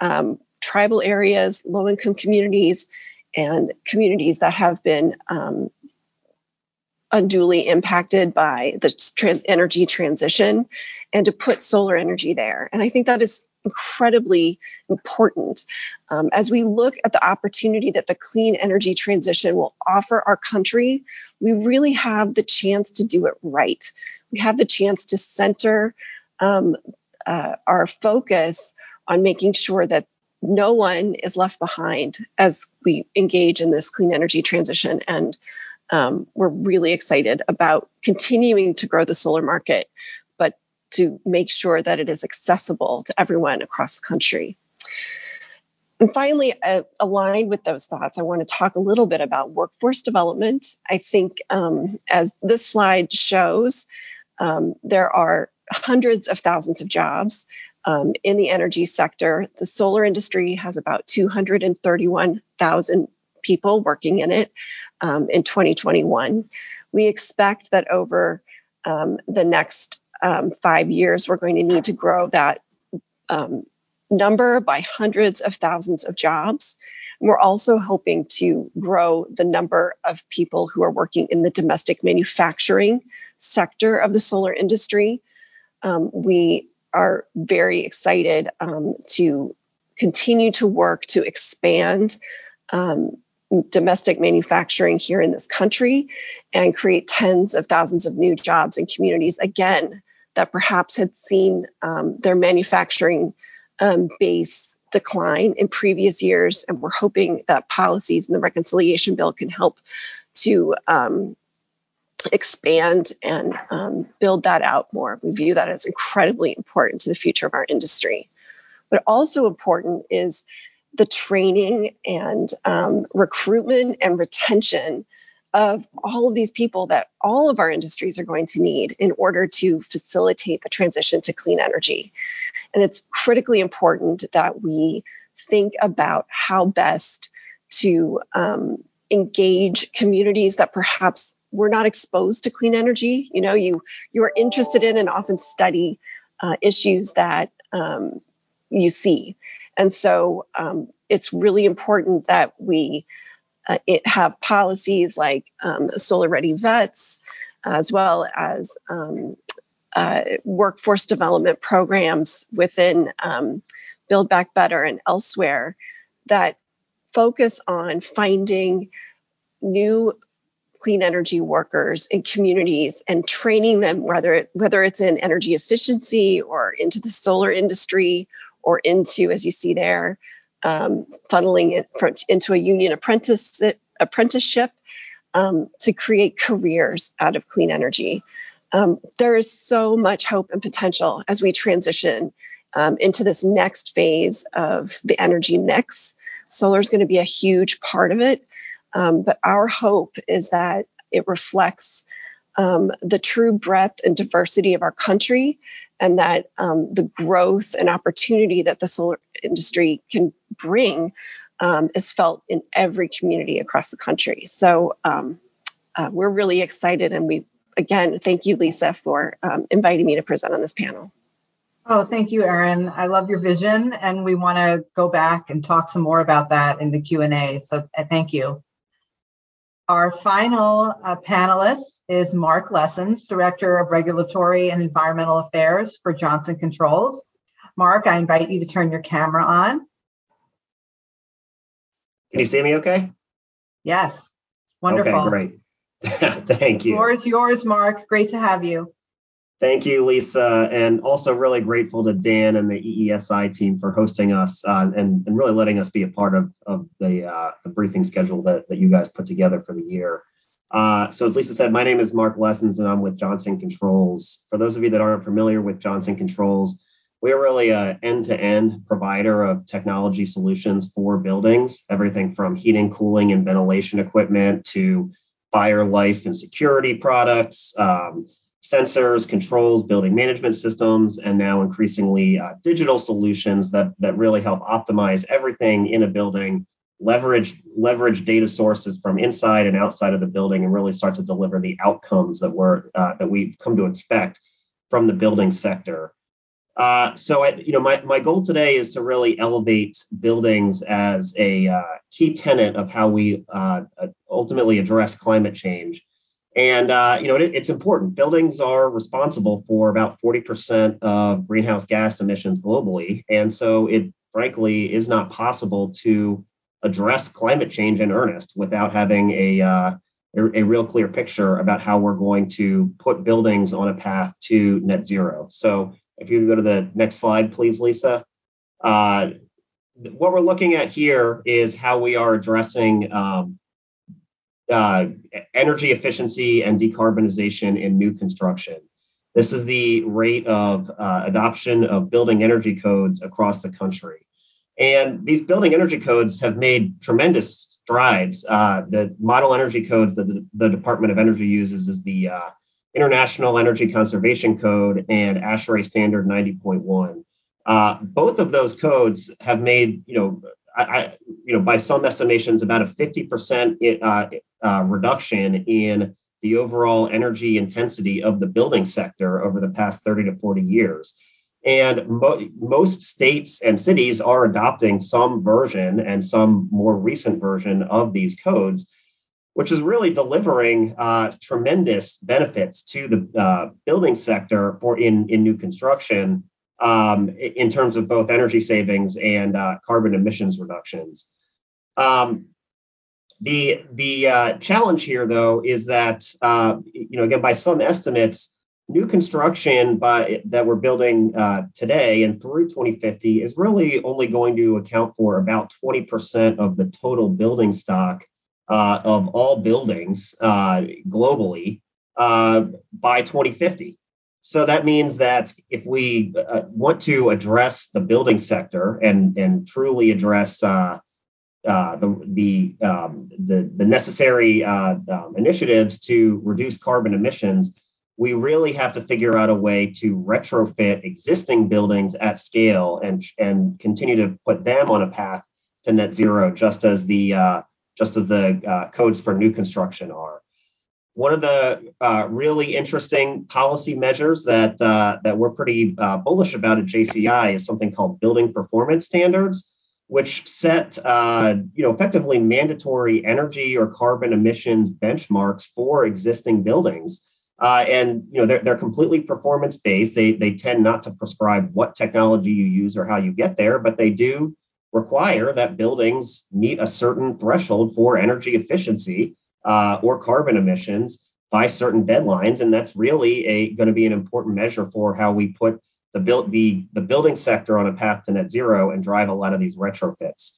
um, tribal areas, low income communities, and communities that have been um, unduly impacted by the energy transition and to put solar energy there. And I think that is incredibly important um, as we look at the opportunity that the clean energy transition will offer our country. We really have the chance to do it right. We have the chance to center um, uh, our focus on making sure that no one is left behind as we engage in this clean energy transition. And um, we're really excited about continuing to grow the solar market to make sure that it is accessible to everyone across the country. And finally, uh, aligned with those thoughts, I want to talk a little bit about workforce development. I think, um, as this slide shows, um, there are hundreds of thousands of jobs um, in the energy sector. The solar industry has about 231,000 people working in it um, in 2021. We expect that over um, the next um, five years, we're going to need to grow that um, number by hundreds of thousands of jobs. we're also hoping to grow the number of people who are working in the domestic manufacturing sector of the solar industry. Um, we are very excited um, to continue to work to expand um, domestic manufacturing here in this country and create tens of thousands of new jobs in communities again that perhaps had seen um, their manufacturing um, base decline in previous years. And we're hoping that policies in the reconciliation bill can help to um, expand and um, build that out more. We view that as incredibly important to the future of our industry. But also important is the training and um, recruitment and retention of all of these people that all of our industries are going to need in order to facilitate the transition to clean energy. And it's critically important that we think about how best to um, engage communities that perhaps were not exposed to clean energy. You know, you you are interested in and often study uh, issues that um, you see, and so um, it's really important that we uh, it have policies like um, solar ready vets, as well as um, uh, workforce development programs within um, Build Back Better and elsewhere that focus on finding new clean energy workers in communities and training them whether it, whether it's in energy efficiency or into the solar industry or into as you see there um, funneling it into a union apprentice, apprenticeship um, to create careers out of clean energy. Um, there is so much hope and potential as we transition um, into this next phase of the energy mix. Solar is going to be a huge part of it, um, but our hope is that it reflects um, the true breadth and diversity of our country and that um, the growth and opportunity that the solar industry can bring um, is felt in every community across the country. So um, uh, we're really excited and we again, thank you, Lisa, for um, inviting me to present on this panel. Oh, thank you, Erin. I love your vision, and we want to go back and talk some more about that in the Q&A. So uh, thank you. Our final uh, panelist is Mark Lessans, Director of Regulatory and Environmental Affairs for Johnson Controls. Mark, I invite you to turn your camera on. Can you see me okay? Yes. Wonderful. Okay, great. Thank you. Yours, yours, Mark. Great to have you. Thank you, Lisa, and also really grateful to Dan and the EESI team for hosting us uh, and, and really letting us be a part of, of the, uh, the briefing schedule that, that you guys put together for the year. Uh, so as Lisa said, my name is Mark Lessans and I'm with Johnson Controls. For those of you that aren't familiar with Johnson Controls, we're really an end-to-end provider of technology solutions for buildings, everything from heating, cooling, and ventilation equipment to fire, life, and security products, um, sensors, controls, building management systems, and now increasingly uh, digital solutions that, that really help optimize everything in a building, leverage leverage data sources from inside and outside of the building, and really start to deliver the outcomes that we're uh, that we've come to expect from the building sector. Uh, so, I, you know, my, my goal today is to really elevate buildings as a uh, key tenet of how we uh, ultimately address climate change. And, uh, you know, it, it's important. Buildings are responsible for about 40% of greenhouse gas emissions globally. And so it frankly is not possible to address climate change in earnest without having a, uh, a, a, real clear picture about how we're going to put buildings on a path to net zero. So if you go to the next slide, please, Lisa. Uh, what we're looking at here is how we are addressing um, uh, energy efficiency and decarbonization in new construction. This is the rate of uh, adoption of building energy codes across the country. And these building energy codes have made tremendous strides. Uh, the model energy codes that the, the, Department of Energy uses is the uh, International Energy Conservation Code and ASHRAE Standard 90.1. Uh, both of those codes have made, you know, I, I, you know, by some estimations, about a 50% uh, uh, reduction in the overall energy intensity of the building sector over the past 30 to 40 years. And mo- most states and cities are adopting some version and some more recent version of these codes which is really delivering uh, tremendous benefits to the uh, building sector for in, in new construction um, in terms of both energy savings and uh, carbon emissions reductions. Um, the the uh, challenge here, though, is that uh, you know again by some estimates, new construction by that we're building uh, today and through 2050 is really only going to account for about 20% of the total building stock uh, of all buildings uh, globally uh, by 2050. So that means that if we want to address the building sector and, and truly address uh, uh, the the, um, the, the necessary um, initiatives to reduce carbon emissions, we really have to figure out a way to retrofit existing buildings at scale and and continue to put them on a path to net zero, just as the just as the uh, codes for new construction are. One of the uh, really interesting policy measures that uh, that we're pretty uh, bullish about at JCI is something called building performance standards, which set uh, you know effectively mandatory energy or carbon emissions benchmarks for existing buildings. Uh, and you know they're, they're completely performance based. They they tend not to prescribe what technology you use or how you get there, but they do require that buildings meet a certain threshold for energy efficiency uh, or carbon emissions by certain deadlines, and that's really a going to be an important measure for how we put the build the the building sector on a path to net zero and drive a lot of these retrofits.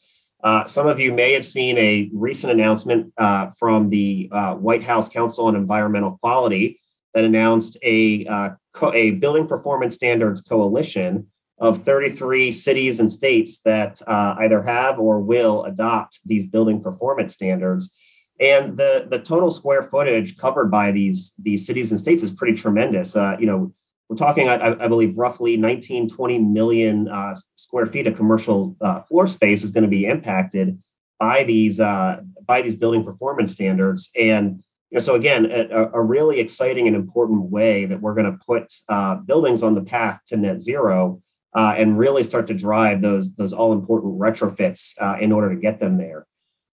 Uh, some of you may have seen a recent announcement uh, from the uh, White House Council on Environmental Quality that announced a uh, co- a building performance standards coalition of 33 cities and states that uh, either have or will adopt these building performance standards. And the, the total square footage covered by these, these cities and states is pretty tremendous. Uh, you know, we're talking, I, I, believe, roughly 19, 20 million uh, square feet of commercial uh, floor space is going to be impacted by these uh, by these building performance standards. And You know, so again, a, a, really exciting and important way that we're going to put uh, buildings on the path to net zero uh, and really start to drive those those all important retrofits uh, in order to get them there.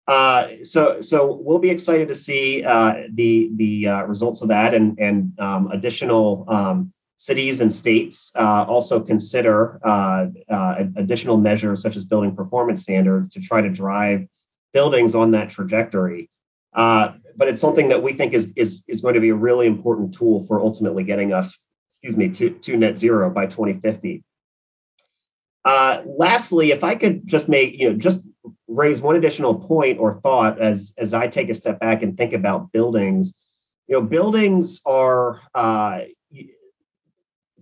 Uh, so so we'll be excited to see uh, the the uh, results of that and and um, additional um, cities and states also consider additional measures such as building performance standards to try to drive buildings on that trajectory. Uh, but it's something that we think is, is, is going to be a really important tool for ultimately getting us, excuse me, to, to net zero by 2050. Uh, lastly, if I could just make, you know, just raise one additional point or thought as, as I take a step back and think about buildings, you know, buildings are, uh,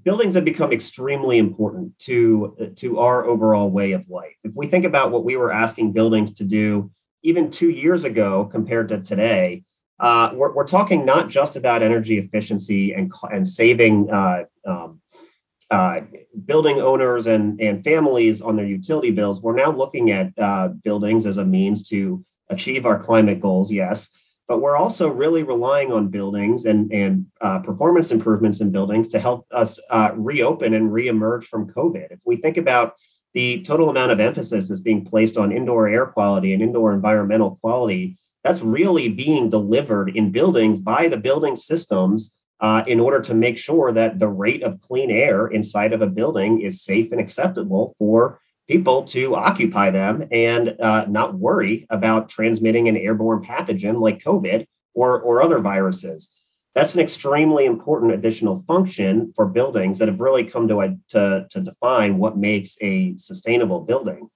buildings have become extremely important to, to our overall way of life. If we think about what we were asking buildings to do even two years ago compared to today, uh, we're, we're, talking not just about energy efficiency and, and saving uh, um, uh, building owners and, and families on their utility bills. We're now looking at uh, buildings as a means to achieve our climate goals, yes, but we're also really relying on buildings and, and uh, performance improvements in buildings to help us uh, reopen and reemerge from COVID. If we think about the total amount of emphasis that's being placed on indoor air quality and indoor environmental quality. That's really being delivered in buildings by the building systems uh, in order to make sure that the rate of clean air inside of a building is safe and acceptable for people to occupy them and uh, not worry about transmitting an airborne pathogen like COVID or, or other viruses. That's an extremely important additional function for buildings that have really come to, to, to define what makes a sustainable building.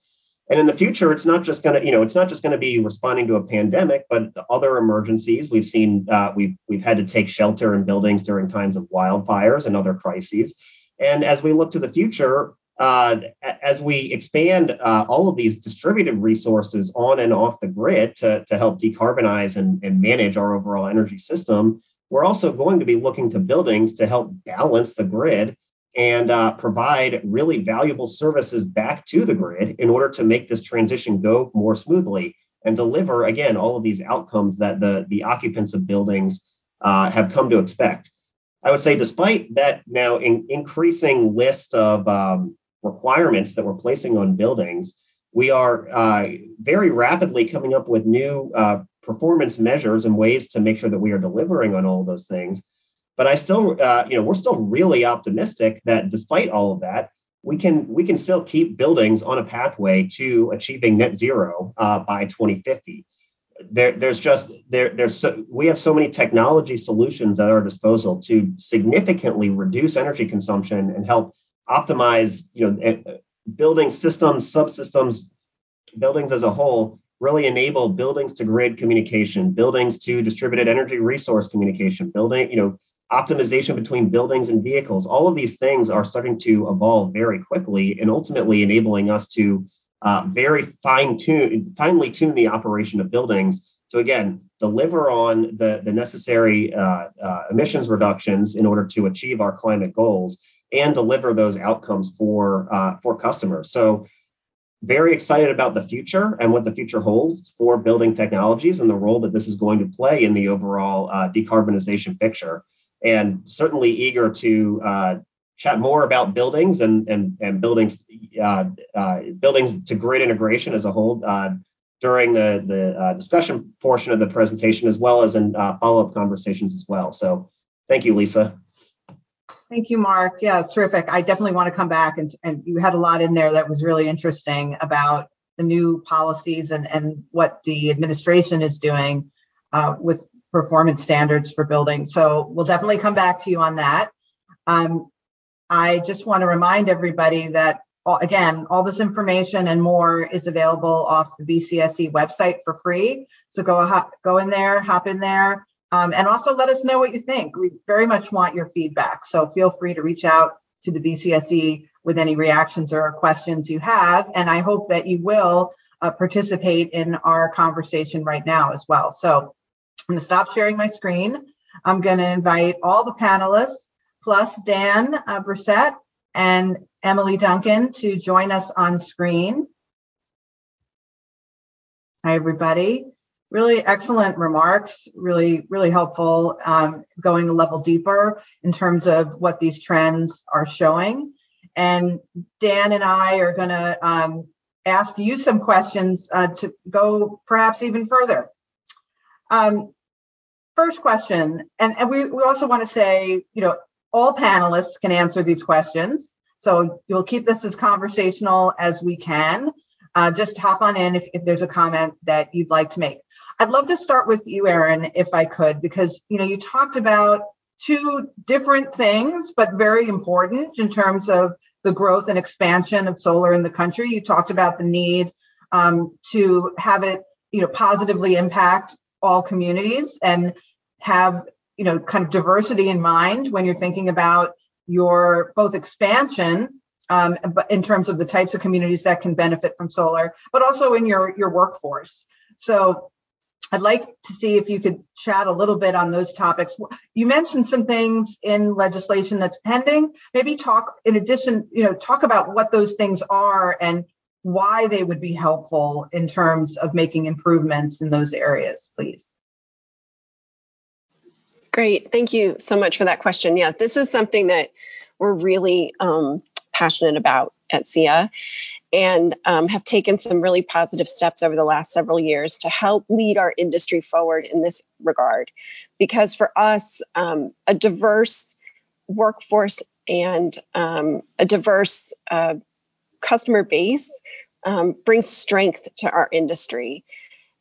And in the future, it's not just going to, you know, it's not just going to be responding to a pandemic, but other emergencies. We've seen, uh, we've we've had to take shelter in buildings during times of wildfires and other crises. And as we look to the future, uh, as we expand uh, all of these distributed resources on and off the grid to, to help decarbonize and, and manage our overall energy system, we're also going to be looking to buildings to help balance the grid and uh, provide really valuable services back to the grid in order to make this transition go more smoothly and deliver again all of these outcomes that the the occupants of buildings uh, have come to expect. I would say, despite that now in, increasing list of um, requirements that we're placing on buildings, we are uh, very rapidly coming up with new uh, performance measures and ways to make sure that we are delivering on all those things. But I still, uh, you know, we're still really optimistic that despite all of that, we can we can still keep buildings on a pathway to achieving net zero uh, by 2050. There, there's just there, there's so, we have so many technology solutions at our disposal to significantly reduce energy consumption and help optimize, you know, eh, building systems, subsystems, buildings as a whole really enable buildings to grid communication, buildings to distributed energy resource communication, building, you know, optimization between buildings and vehicles. All of these things are starting to evolve very quickly and ultimately enabling us to uh, very fine tune, finely tune the operation of buildings to again deliver on the, the necessary uh, uh, emissions reductions in order to achieve our climate goals and deliver those outcomes for uh, for customers. So very excited about the future and what the future holds for building technologies and the role that this is going to play in the overall uh, decarbonization picture. And certainly eager to uh, chat more about buildings and and and buildings uh, uh buildings to grid integration as a whole uh, during the the uh, discussion portion of the presentation, as well as in follow up conversations as well. So thank you, Lisa. Thank you, Mark. Yeah, it's terrific. I definitely want to come back and, and you had a lot in there that was really interesting about the new policies and, and what the administration is doing uh, with performance standards for buildings. So we'll definitely come back to you on that. Um, I just want to remind everybody that again, all this information and more is available off the BCSE website for free. So go go in there, hop in there, um, and also let us know what you think. We very much want your feedback. So feel free to reach out to the BCSE with any reactions or questions you have. And I hope that you will uh, participate in our conversation right now as well. So I'm going to stop sharing my screen. I'm going to invite all the panelists plus Dan uh, Bresette and Emily Duncan to join us on screen. Hi, everybody. Really excellent remarks, really, really helpful, um, going a level deeper in terms of what these trends are showing. And Dan and I are going to um, ask you some questions uh, to go perhaps even further. Um, first question, and, and we, we also want to say, you know, all panelists can answer these questions. So you'll keep this as conversational as we can. Uh, just hop on in if, if there's a comment that you'd like to make. I'd love to start with you, Erin, if I could, because you know you talked about two different things, but very important in terms of the growth and expansion of solar in the country. You talked about the need um, to have it, you know, positively impact all communities and have, you know, kind of diversity in mind when you're thinking about your both expansion um, in terms of the types of communities that can benefit from solar, but also in your your workforce. So I'd like to see if you could chat a little bit on those topics. You mentioned some things in legislation that's pending. Maybe talk in addition, you know, talk about what those things are and why they would be helpful in terms of making improvements in those areas, please. Great. Thank you so much for that question. Yeah, this is something that we're really um, passionate about at SEIA and um, have taken some really positive steps over the last several years to help lead our industry forward in this regard. Because for us, um, a diverse workforce and um, a diverse uh, customer base um, brings strength to our industry.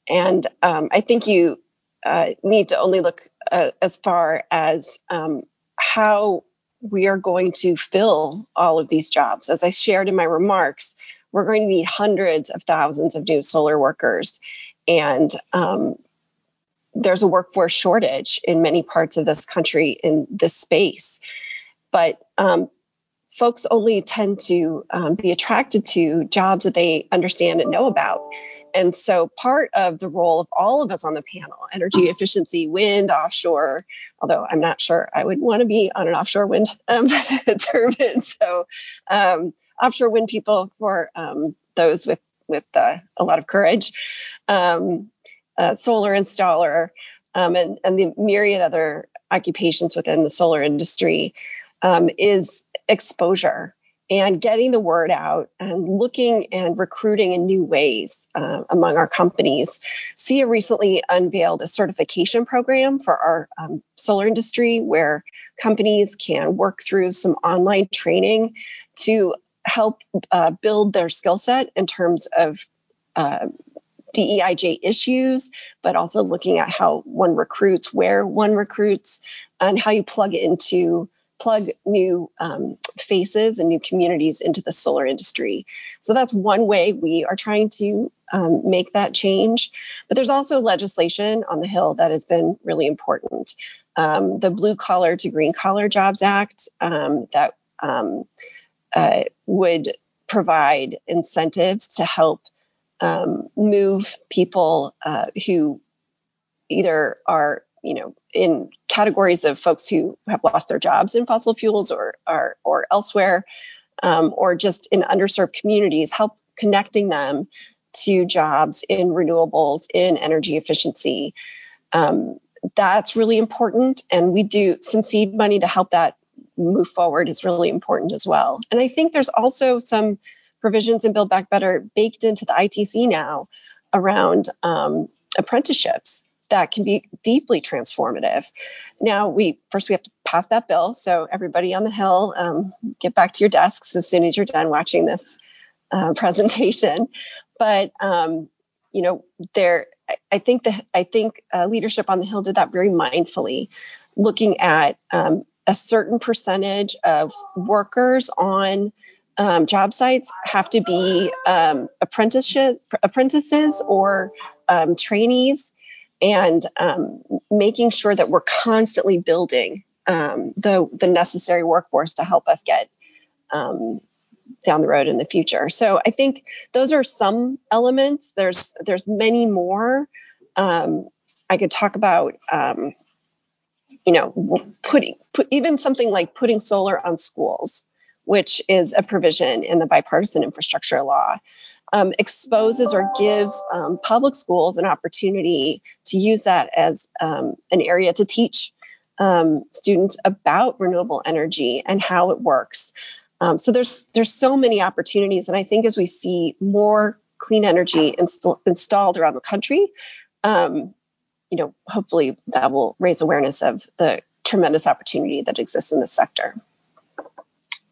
And um, I think you uh, need to only look uh, as far as um, how we are going to fill all of these jobs. As I shared in my remarks, we're going to need hundreds of thousands of new solar workers. And um, there's a workforce shortage in many parts of this country in this space. But um, folks only tend to um, be attracted to jobs that they understand and know about. And so, part of the role of all of us on the panel energy efficiency, wind, offshore, although I'm not sure I would want to be on an offshore wind um, turbine. So, um, offshore wind people for um, those with, with uh, a lot of courage, um, solar installer, um, and, and the myriad other occupations within the solar industry um, is exposure and getting the word out and looking and recruiting in new ways uh, among our companies. SEIA recently unveiled a certification program for our um, solar industry where companies can work through some online training to help uh, build their skill set in terms of uh, DEIJ issues, but also looking at how one recruits, where one recruits, and how you plug it into plug new um, faces and new communities into the solar industry. So that's one way we are trying to um, make that change. But there's also legislation on the Hill that has been really important. Um, the Blue Collar to Green Collar Jobs Act um, that um, uh, would provide incentives to help um, move people uh, who either are you know in categories of folks who have lost their jobs in fossil fuels or or, or elsewhere um, or just in underserved communities help connecting them to jobs in renewables in energy efficiency. Um, that's really important and we do some seed money to help that move forward is really important as well. And I think there's also some provisions in Build Back Better baked into the ITC now around um, apprenticeships that can be deeply transformative. Now, we first we have to pass that bill. So everybody on the Hill, um, get back to your desks as soon as you're done watching this uh, presentation. But um, you know, there, I think the I think uh, leadership on the Hill did that very mindfully, looking at um, a certain percentage of workers on um, job sites have to be um, apprenticeships, apprentices or um, trainees, and um, making sure that we're constantly building um, the the necessary workforce to help us get um, down the road in the future. So I think those are some elements. There's there's many more. I could talk about you know, putting put, even something like putting solar on schools, which is a provision in the bipartisan infrastructure law. um, exposes or gives um, public schools an opportunity to use that as um, an area to teach um, students about renewable energy and how it works. Um, so there's there's so many opportunities, and I think as we see more clean energy inst- installed around the country, um, you know, hopefully that will raise awareness of the tremendous opportunity that exists in this sector.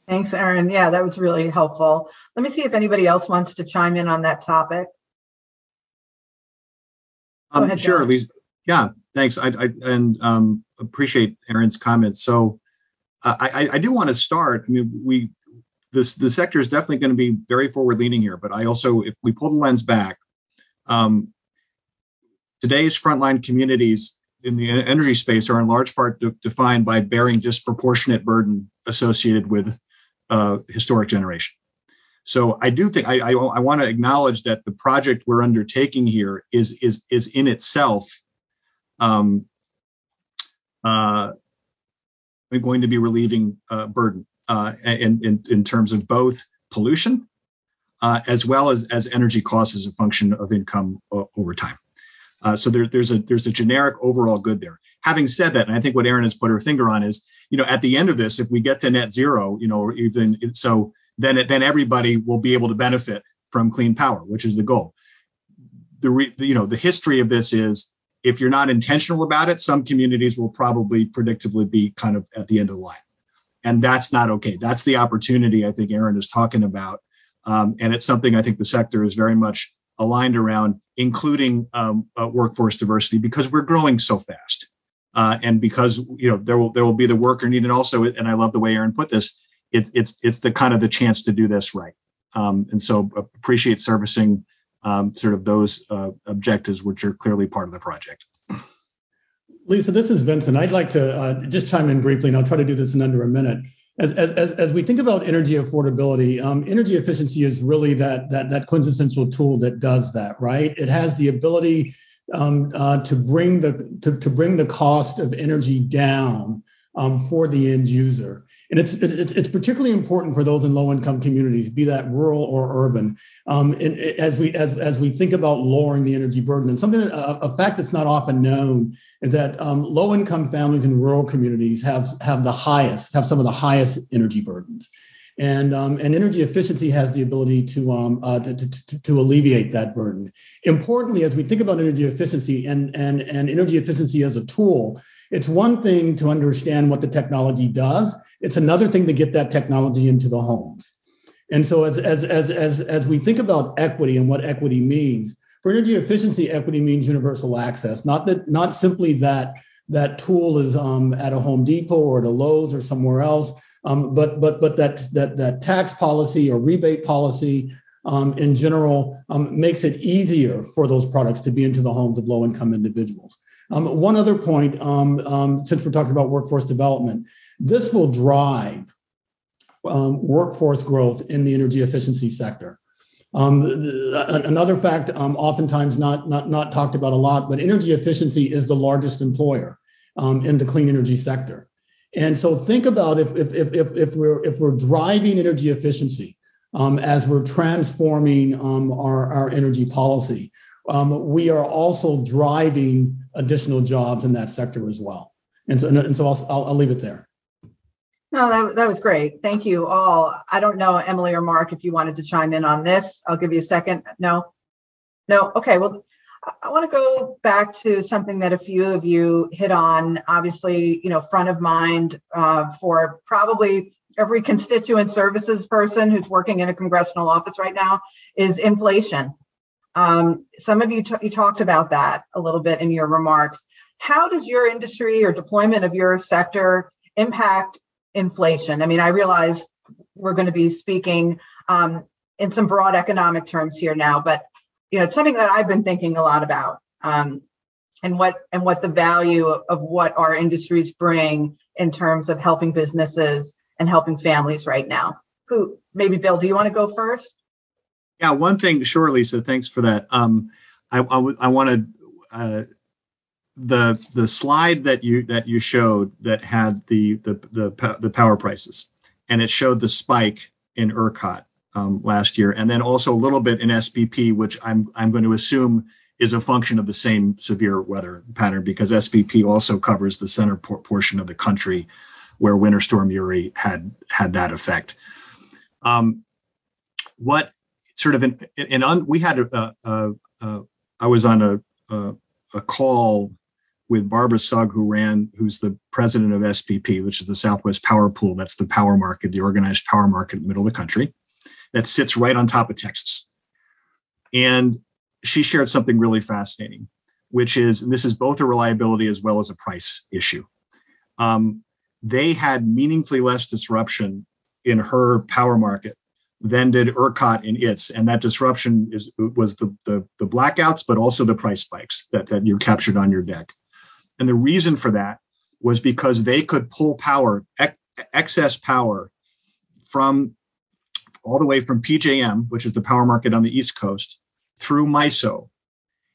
Thanks, Erin. Yeah, that was really helpful. Let me see if anybody else wants to chime in on that topic. Um, ahead, sure, Lisa. Yeah, thanks. I, I and um, appreciate Erin's comments. So uh, I, I do want to start. I mean, we this the sector is definitely going to be very forward leaning here, but I also, if we pull the lens back, um, today's frontline communities in the energy space are in large part de- defined by bearing disproportionate burden associated with uh, historic generation. So I do think I, I, I want to acknowledge that the project we're undertaking here is is is in itself um, uh, going to be relieving uh, burden uh, in, in in terms of both pollution uh, as well as as energy costs as a function of income over time. Uh, so there, there's a there's a generic overall good there. Having said that, and I think what Erin has put her finger on is you know, at the end of this, if we get to net zero, you know, even so, then then everybody will be able to benefit from clean power, which is the goal. The, re, you know the history of this is if you're not intentional about it, some communities will probably predictably be kind of at the end of the line, and that's not okay. That's the opportunity I think Erin is talking about, um, and it's something I think the sector is very much aligned around, including um, uh, workforce diversity, because we're growing so fast. Uh, and because you know there will there will be the worker need, and also, and I love the way Aaron put this, it's it's it's the kind of the chance to do this right. Um, and so appreciate servicing um, sort of those uh, objectives, which are clearly part of the project. Lisa, this is Vincent. I'd like to uh, just chime in briefly, and I'll try to do this in under a minute. As, as, as we think about energy affordability, um, energy efficiency is really that, that, that quintessential tool that does that, right? It has the ability um, uh, to bring the to, to bring the cost of energy down um, for the end user. And it's, it's, it's particularly important for those in low-income communities, be that rural or urban, um, and, as we as, as we think about lowering the energy burden. And something, a, a fact that's not often known is that um, low-income families in rural communities have have the highest, have some of the highest energy burdens. And, um, and energy efficiency has the ability to, um, uh, to, to, to, alleviate that burden. Importantly, as we think about energy efficiency and, and, and energy efficiency as a tool, it's one thing to understand what the technology does. It's another thing to get that technology into the homes. And so as, as, as, as, as we think about equity and what equity means, for energy efficiency, equity means universal access, not that not simply that that tool is um, at a Home Depot or at a Lowe's or somewhere else, um, but but but that that that tax policy or rebate policy um, in general um, makes it easier for those products to be into the homes of low-income individuals. Um, one other point, um, since we're talking about workforce development, this will drive workforce growth in the energy efficiency sector. Um, another fact, um, oftentimes not, not, not talked about a lot, but energy efficiency is the largest employer um, in the clean energy sector. And so think about if, if, if, if, we're, if we're driving energy efficiency um, as we're transforming um, our, our energy policy, um, we are also driving additional jobs in that sector as well. And so, and so I'll, I'll, I'll leave it there. No, that, that was great. Thank you all. I don't know, Emily or Mark, if you wanted to chime in on this. I'll give you a second. No? No? Okay. Well, I want to go back to something that a few of you hit on. Obviously, you know, front of mind uh, for probably every constituent services person who's working in a congressional office right now is inflation. Um, some of you, t- you talked about that a little bit in your remarks. How does your industry or deployment of your sector impact inflation? I mean, I realize we're going to be speaking um, in some broad economic terms here now, but you know, it's something that I've been thinking a lot about, um, and what and what the value of, what our industries bring in terms of helping businesses and helping families right now. Who maybe Bill? Do you want to go first? Yeah, one thing, sure, Lisa. Thanks for that. Um, I, I, I want to uh, the the slide that you that you showed that had the the the, the power prices and it showed the spike in ERCOT um, last year, and then also a little bit in SPP, which I'm I'm going to assume is a function of the same severe weather pattern because SPP also covers the center por- portion of the country where Winter Storm Uri had had that effect. Um, what sort of in, in un, we had a, a, a I was on a, a, a call with Barbara Sugg, who ran, who's the president of SPP, which is the Southwest Power Pool. That's the power market, the organized power market in the middle of the country, that sits right on top of Texas. And she shared something really fascinating, which is, and this is both a reliability as well as a price issue. Um, they had meaningfully less disruption in her power market than did ERCOT in its, and that disruption is was the, the, the blackouts, but also the price spikes that, that you captured on your deck. And the reason for that was because they could pull power, ex- excess power, from all the way from PJM, which is the power market on the East Coast, through MISO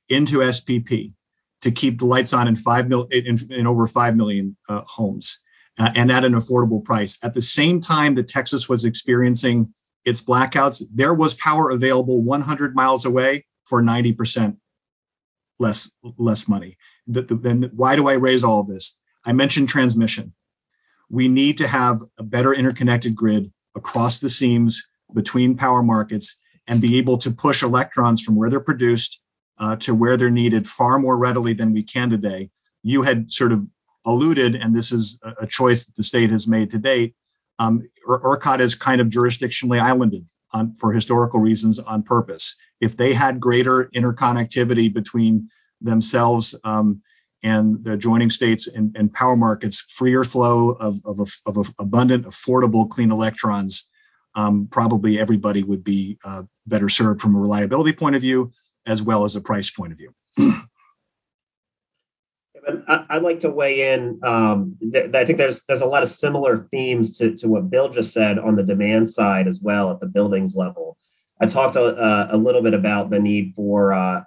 into SPP to keep the lights on in five mil in, in over five million uh, homes, uh, and at an affordable price. At the same time that Texas was experiencing its blackouts, there was power available 100 miles away for 90% less less money. The, the, then why do I raise all of this? I mentioned transmission. We need to have a better interconnected grid across the seams between power markets and be able to push electrons from where they're produced uh, to where they're needed far more readily than we can today. You had sort of alluded, and this is a, a choice that the state has made to date. Um, ERCOT is kind of jurisdictionally islanded on, for historical reasons on purpose. If they had greater interconnectivity between themselves um, and the adjoining states and, and, power markets, freer flow of, of, of abundant, affordable, clean electrons, um, probably everybody would be uh, better served from a reliability point of view as well as a price point of view. I'd like to weigh in. Um, I think there's there's a lot of similar themes to, to what Bill just said on the demand side as well at the buildings level. I talked a, a little bit about the need for uh,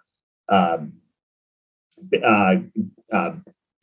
um, uh, uh,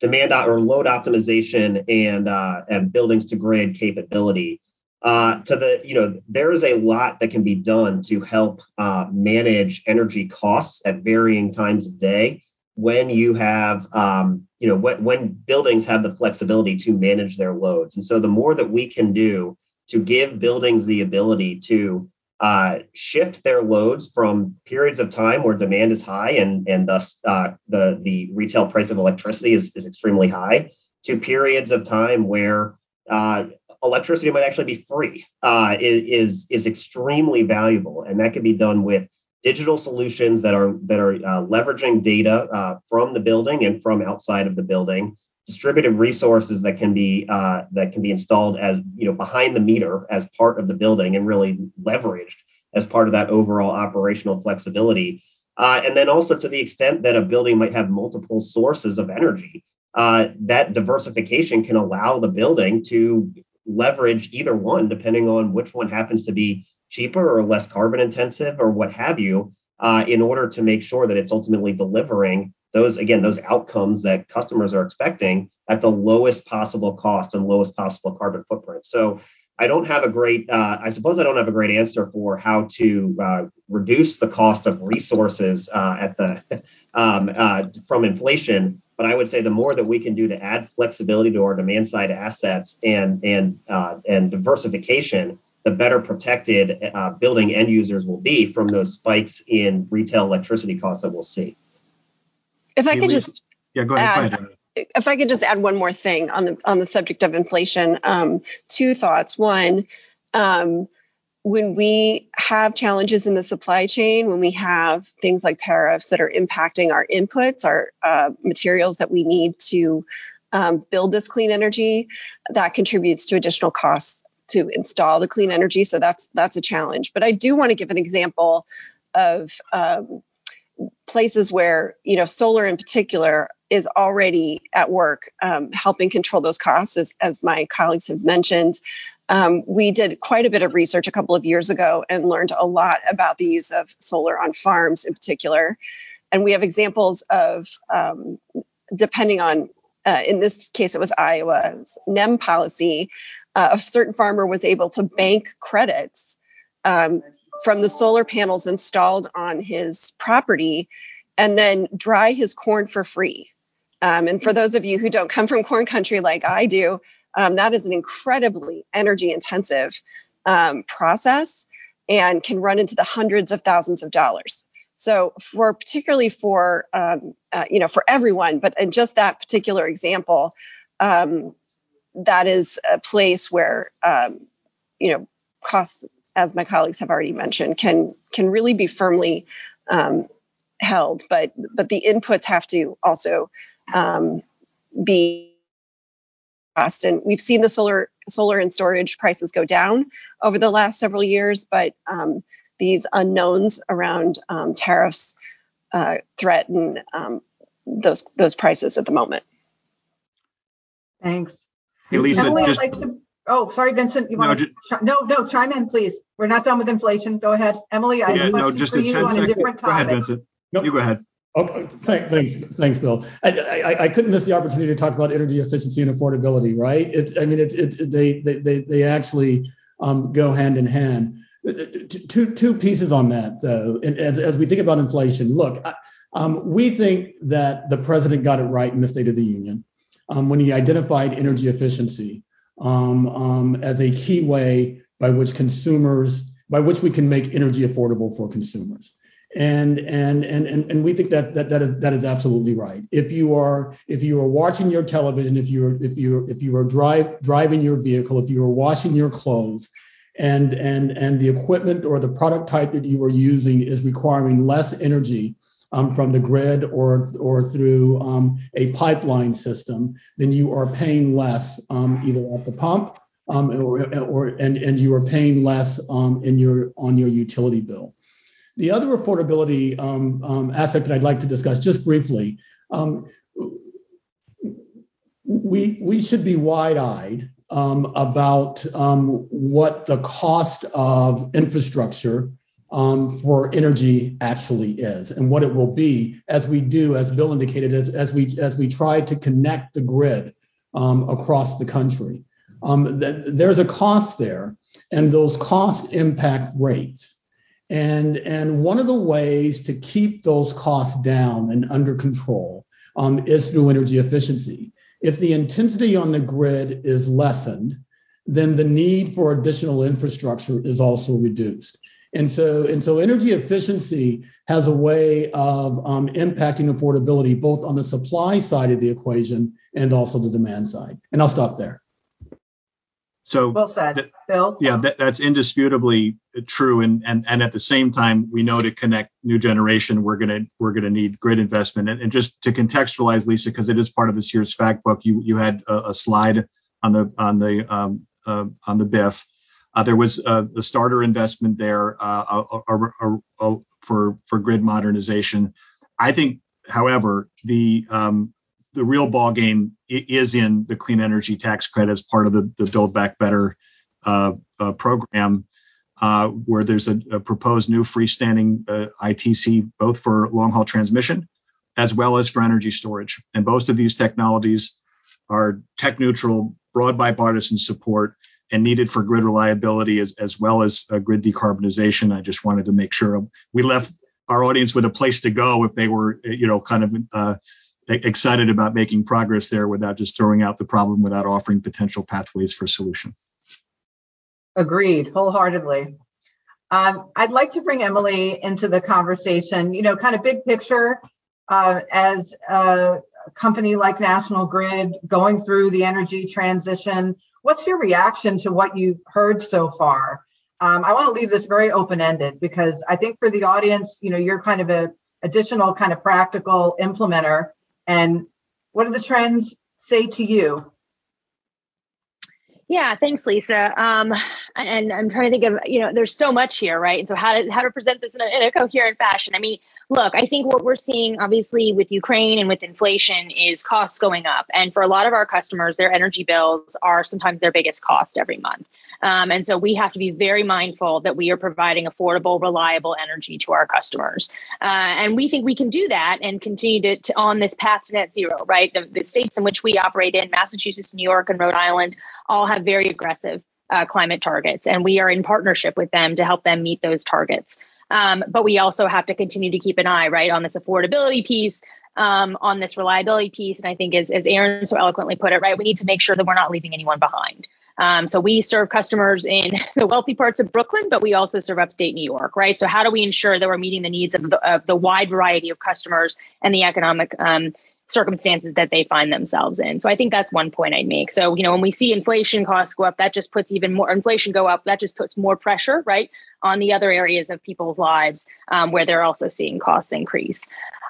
demand or load optimization and uh, and buildings to grid capability. Uh, to the you know there is a lot that can be done to help uh, manage energy costs at varying times of day when you have um, you know when, when buildings have the flexibility to manage their loads and so the more that we can do to give buildings the ability to uh, shift their loads from periods of time where demand is high and and thus uh, the the retail price of electricity is, is extremely high to periods of time where uh, electricity might actually be free uh, is is extremely valuable. And that can be done with digital solutions that are that are uh, leveraging data uh, from the building and from outside of the building distributed resources that can be uh, that can be installed as you know behind the meter as part of the building and really leveraged as part of that overall operational flexibility. Uh, and then also to the extent that a building might have multiple sources of energy, uh, that diversification can allow the building to leverage either one, depending on which one happens to be cheaper or less carbon intensive or what have you, uh, in order to make sure that it's ultimately delivering those again those outcomes that customers are expecting at the lowest possible cost and lowest possible carbon footprint. So i don't have a great uh, i suppose i don't have a great answer for how to uh, reduce the cost of resources uh, at the um, uh, from inflation but i would say the more that we can do to add flexibility to our demand side assets and and uh, and diversification the better protected uh, building end users will be from those spikes in retail electricity costs that we'll see if I could just yeah, go ahead. Add, go ahead. If I could just add one more thing on the on the subject of inflation, um, two thoughts. One, um, when we have challenges in the supply chain, when we have things like tariffs that are impacting our inputs, our uh, materials that we need to um, build this clean energy, that contributes to additional costs to install the clean energy. So that's that's a challenge. But I do want to give an example of um, places where you know solar in particular is already at work um, helping control those costs as, as my colleagues have mentioned. Um, we did quite a bit of research a couple of years ago and learned a lot about the use of solar on farms in particular. And we have examples of um, depending on uh, in this case it was iowa's nem policy uh, a certain farmer was able to bank credits um, from the solar panels installed on his property and then dry his corn for free. Um, and for those of you who don't come from corn country like I do, um, that is an incredibly energy intensive um, process and can run into the hundreds of thousands of dollars. So for particularly for um, uh, you know for everyone, but in just that particular example, um, that is a place where um, you know costs, as my colleagues have already mentioned, can can really be firmly um, held. But but the inputs have to also um, be cost. And we've seen the solar solar and storage prices go down over the last several years, but um, these unknowns around um, tariffs uh, threaten um, those those prices at the moment. Thanks. Hey, Lisa, Emily, just, I'd like to. Oh, sorry, Vincent. You want No, to? no, no, chime in, please. We're not done with inflation. Go ahead, Emily. I have yeah, no, just for a you 10 on a second. different Go ahead. Vincent. Nope. You go ahead. Okay, thank, thanks, thanks, Bill. I, I, I couldn't miss the opportunity to talk about energy efficiency and affordability, right? It's, I mean, it's, it's they, they, they, they actually um, go hand in hand. Two, two pieces on that, though. And as, as we think about inflation, look, I, um, we think that the president got it right in the State of the Union um, when he identified energy efficiency Um, um, as a key way by which consumers, by which we can make energy affordable for consumers and and and and, and we think that that that is, that is absolutely right. If you are if you are watching your television, if you're if you're if you are drive driving your vehicle, if you are washing your clothes, and and and the equipment or the product type that you are using is requiring less energy um, from the grid or or through um, a pipeline system, then you are paying less um, either at the pump um, or, or and and you are paying less um, in your on your utility bill. The other affordability aspect that I'd like to discuss just briefly, we we should be wide-eyed um, about um, what the cost of infrastructure um, for energy actually is and what it will be as we do, as Bill indicated, as, as we as we try to connect the grid across the country. Th- there's a cost there, and those costs impact rates. And, and one of the ways to keep those costs down and under control um, is through energy efficiency. If the intensity on the grid is lessened, then the need for additional infrastructure is also reduced. And so, and so energy efficiency has a way of um, impacting affordability both on the supply side of the equation and also the demand side. And I'll stop there. So Well said, th- Bill. yeah, that, that's indisputably true. And, and and at the same time, we know to connect new generation, we're gonna we're gonna need grid investment. And, and just to contextualize, Lisa, because it is part of this year's fact book, you you had a, a slide on the on the um, uh, on the BIF. Uh, there was a, a starter investment there uh, a, a, for for grid modernization. I think, however, the um, the real ball game is in the clean energy tax credit as part of the, the Build Back Better uh, uh, program, uh, where there's a, a, proposed new freestanding uh, ITC both for long haul transmission as well as for energy storage. And both of these technologies are tech neutral, broad bipartisan support, and needed for grid reliability as, as well as uh, grid decarbonization. I just wanted to make sure we left our audience with a place to go if they were, you know, kind of uh, excited about making progress there without just throwing out the problem without offering potential pathways for solution. Agreed, wholeheartedly. Um, I'd like to bring Emily into the conversation. You know, kind of big picture, uh, as a company like National Grid going through the energy transition. What's your reaction to what you've heard so far? Um, I want to leave this very open-ended because I think for the audience, you know, you're kind of a additional kind of practical implementer and what do the trends say to you? Yeah, thanks, Lisa. Um, and I'm trying to think of, you know, there's so much here, right? And so how to how to present this in a, in a coherent fashion. I mean, look, I think what we're seeing, obviously, with Ukraine and with inflation, is costs going up. And for a lot of our customers, their energy bills are sometimes their biggest cost every month. Um, and so we have to be very mindful that we are providing affordable, reliable energy to our customers. Uh, and we think we can do that and continue to, to on this path to net zero, right? The, the states in which we operate in, Massachusetts, New York, and Rhode Island, all have very aggressive uh, climate targets, and we are in partnership with them to help them meet those targets. Um, but we also have to continue to keep an eye, right, on this affordability piece, um, on this reliability piece. And I think, as, as Aaron so eloquently put it, right, we need to make sure that we're not leaving anyone behind. Um, so we serve customers in the wealthy parts of Brooklyn, but we also serve upstate New York, right? So how do we ensure that we're meeting the needs of the, of the wide variety of customers and the economic um, circumstances that they find themselves in. So I think that's one point I'd make. So, you know, when we see inflation costs go up, that just puts even more inflation go up, that just puts more pressure, right, on the other areas of people's lives um, where they're also seeing costs increase.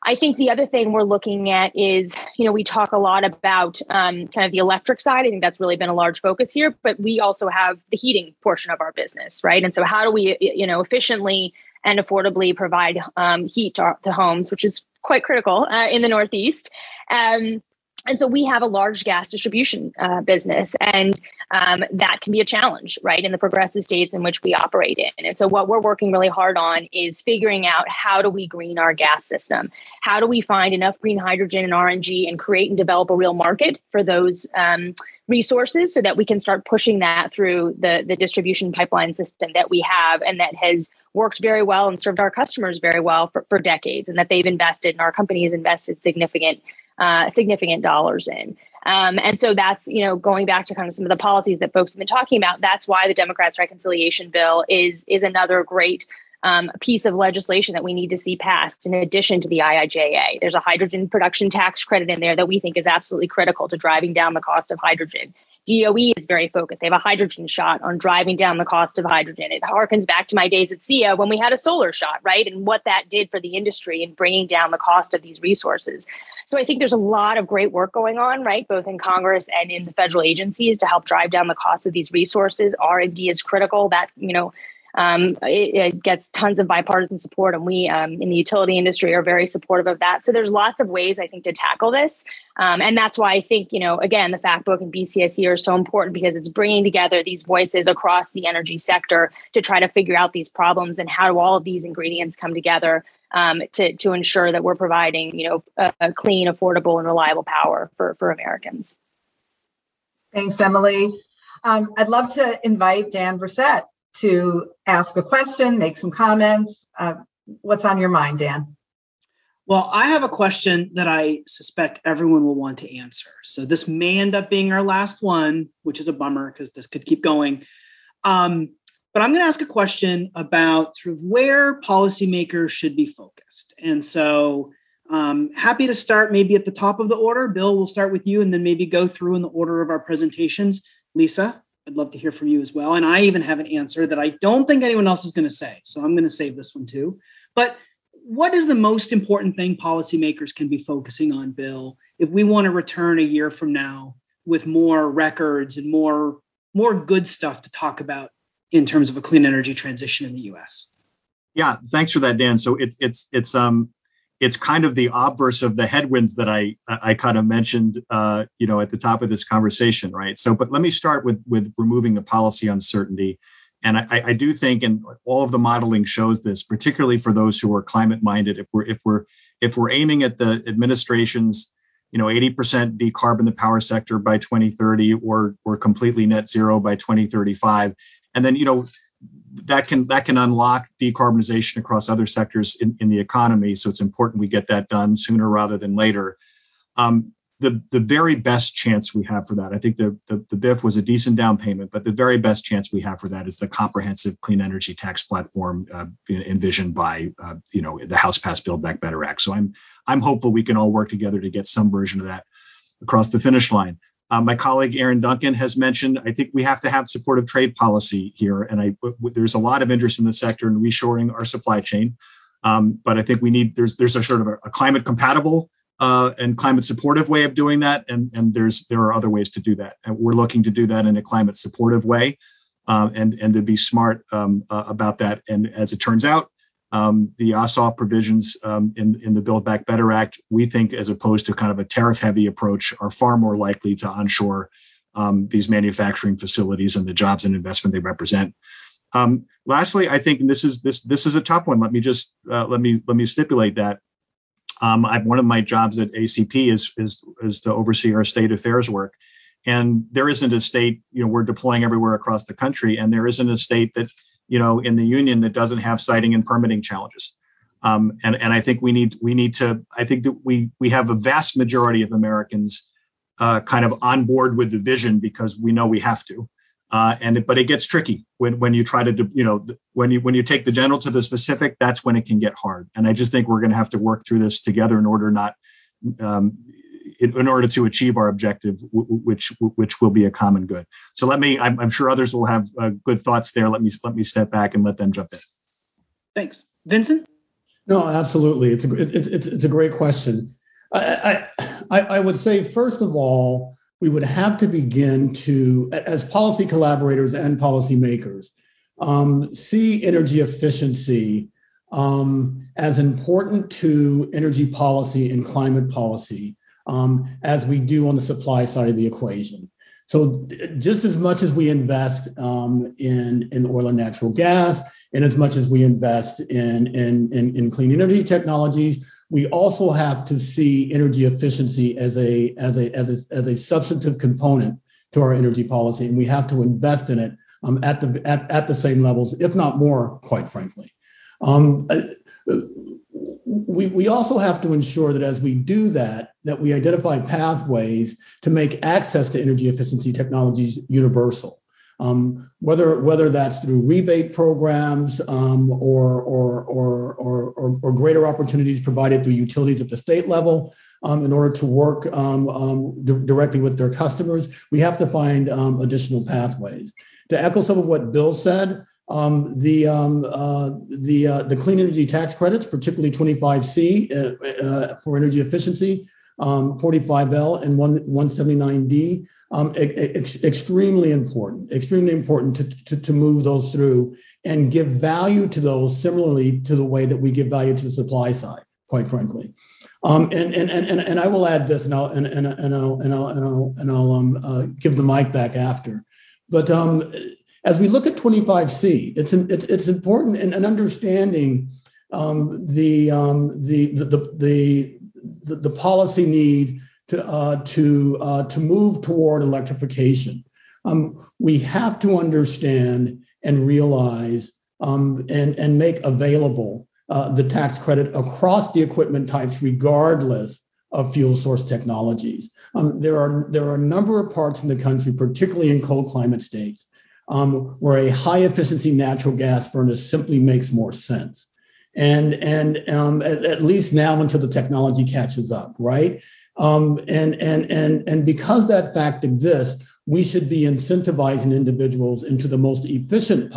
I think the other thing we're looking at is, you know, we talk a lot about um, kind of the electric side. I think that's really been a large focus here, but we also have the heating portion of our business, right? And so how do we, you know, efficiently and affordably provide um, heat to, to, homes, which is quite critical uh, in the Northeast. Um, and so we have a large gas distribution uh, business, and um, that can be a challenge, right, in the progressive states in which we operate in. And so what we're working really hard on is figuring out how do we green our gas system? How do we find enough green hydrogen and RNG and create and develop a real market for those um, resources so that we can start pushing that through the, the distribution pipeline system that we have and that has worked very well and served our customers very well for, for decades and that they've invested and our company has invested significant uh, significant dollars in. Um, and so that's, you know, going back to kind of some of the policies that folks have been talking about. That's why the Democrats' reconciliation bill is is another great um, piece of legislation that we need to see passed in addition to the IIJA. There's a hydrogen production tax credit in there that we think is absolutely critical to driving down the cost of hydrogen. DOE is very focused. They have a hydrogen shot on driving down the cost of hydrogen. It harkens back to my days at SEIA when we had a solar shot, right? And what that did for the industry in bringing down the cost of these resources. So I think there's a lot of great work going on, right, both in Congress and in the federal agencies to help drive down the cost of these resources. R&D is critical. That you know um, it, it, gets tons of bipartisan support, and we um, in the utility industry are very supportive of that. So there's lots of ways I think to tackle this, um, and that's why I think you know again the Fact Book and BCSE are so important because it's bringing together these voices across the energy sector to try to figure out these problems and how do all of these ingredients come together um, to to ensure that we're providing you know a, a clean, affordable, and reliable power for for Americans. Thanks, Emily. Um, I'd love to invite Dan Bresette to ask a question, make some comments. Uh, what's on your mind, Dan? Well, I have a question that I suspect everyone will want to answer. So this may end up being our last one, which is a bummer because this could keep going. Um, but I'm going to ask a question about sort of where policymakers should be focused. And so, um, happy to start maybe at the top of the order. Bill, we'll start with you and then maybe go through in the order of our presentations. Lisa, I'd love to hear from you as well. And I even have an answer that I don't think anyone else is going to say. So I'm going to save this one too. But what is the most important thing policymakers can be focusing on, Bill, if we want to return a year from now with more records and more more good stuff to talk about in terms of a clean energy transition in the US? Yeah, thanks for that, Dan. So it's it's it's um it's kind of the obverse of the headwinds that I I kind of mentioned, uh, you know, at the top of this conversation, right? So, but let me start with with removing the policy uncertainty, and I, I do think, and all of the modeling shows this, particularly for those who are climate minded. If we're if we're if we're aiming at the administration's, you know, 80% decarbon the power sector by 2030, or or completely net zero by 2035, and then you know that can that can unlock decarbonization across other sectors in, in the economy. So it's important we get that done sooner rather than later. Um, the the very best chance we have for that, I think the, the the BIF was a decent down payment, but the very best chance we have for that is the comprehensive clean energy tax platform uh, envisioned by uh, you know the House passed Build Back Better Act. So I'm I'm hopeful we can all work together to get some version of that across the finish line. Uh, my colleague Aaron Duncan has mentioned, I think we have to have supportive trade policy here. And I, w- there's a lot of interest in the sector in reshoring our supply chain. Um, but I think we need, there's, there's a sort of a, a climate compatible uh, and climate supportive way of doing that. And, and there's, there are other ways to do that. And we're looking to do that in a climate supportive way. Uh, and, and to be smart um, uh, about that. And as it turns out, um, the OSOF provisions um, in, in the Build Back Better Act, we think, as opposed to kind of a tariff heavy approach, are far more likely to onshore um, these manufacturing facilities and the jobs and investment they represent. Um, lastly, I think this is this this is a tough one. Let me just uh, let me let me stipulate that. Um, one of my jobs at ACP is, is is to oversee our state affairs work, and there isn't a state you know we're deploying everywhere across the country and there isn't a state that you know in the union that doesn't have siting and permitting challenges. Um, and and I think we need we need to I think that we we have a vast majority of Americans uh, kind of on board with the vision because we know we have to. Uh, and but it gets tricky when when you try to you know when you when you take the general to the specific that's when it can get hard. And I just think we're going to have to work through this together in order not um, in, in, order to achieve our objective, which which will be a common good. So let me. I'm, I'm sure others will have uh, good thoughts there. Let me let me step back and let them jump in. Thanks, Vincent. No, absolutely. It's a it's it's, it's a great question. I, I I would say first of all, we would have to begin to, as policy collaborators and policymakers, um, see energy efficiency um, as important to energy policy and climate policy as we do on the supply side of the equation. So just as much as we invest um, in, oil and natural gas, and as much as we invest in, clean energy technologies, we also have to see energy efficiency as a, as a, as a, substantive component to our energy policy. And we have to invest in it um, at, the, at, at the same levels, if not more, quite frankly. Um, we, we also have to ensure that as we do that, that we identify pathways to make access to energy efficiency technologies universal. Um, whether whether that's through rebate programs um, or, or, or, or, or, greater opportunities provided through utilities at the state level um, in order to work um, um, directly with their customers, we have to find um, additional pathways. To echo some of what Bill said, the uh, the uh, the clean energy tax credits, particularly 25C uh, uh, for energy efficiency, um, 45L and 1, 179D, um, ex- extremely important, extremely important to, to, to move those through and give value to those similarly to the way that we give value to the supply side, quite frankly. Um, and, and, and, and I will add this and I'll, and, and, and I'll, and I'll, and I'll, and I'll um, uh, give the mic back after. But um, as we look at 25C, it's it's, it's important in, in understanding um, the, um, the, the, the, the, the policy need to uh, to uh, to move toward electrification. Um, we have to understand and realize um, and and make available uh, the tax credit across the equipment types, regardless of fuel source technologies. Um, there are there are a number of parts in the country, particularly in cold climate states, um, where a high efficiency natural gas furnace simply makes more sense. And, and um, at, at, least now until the technology catches up, right? Um, and, and, and, and because that fact exists, we should be incentivizing individuals into the most efficient,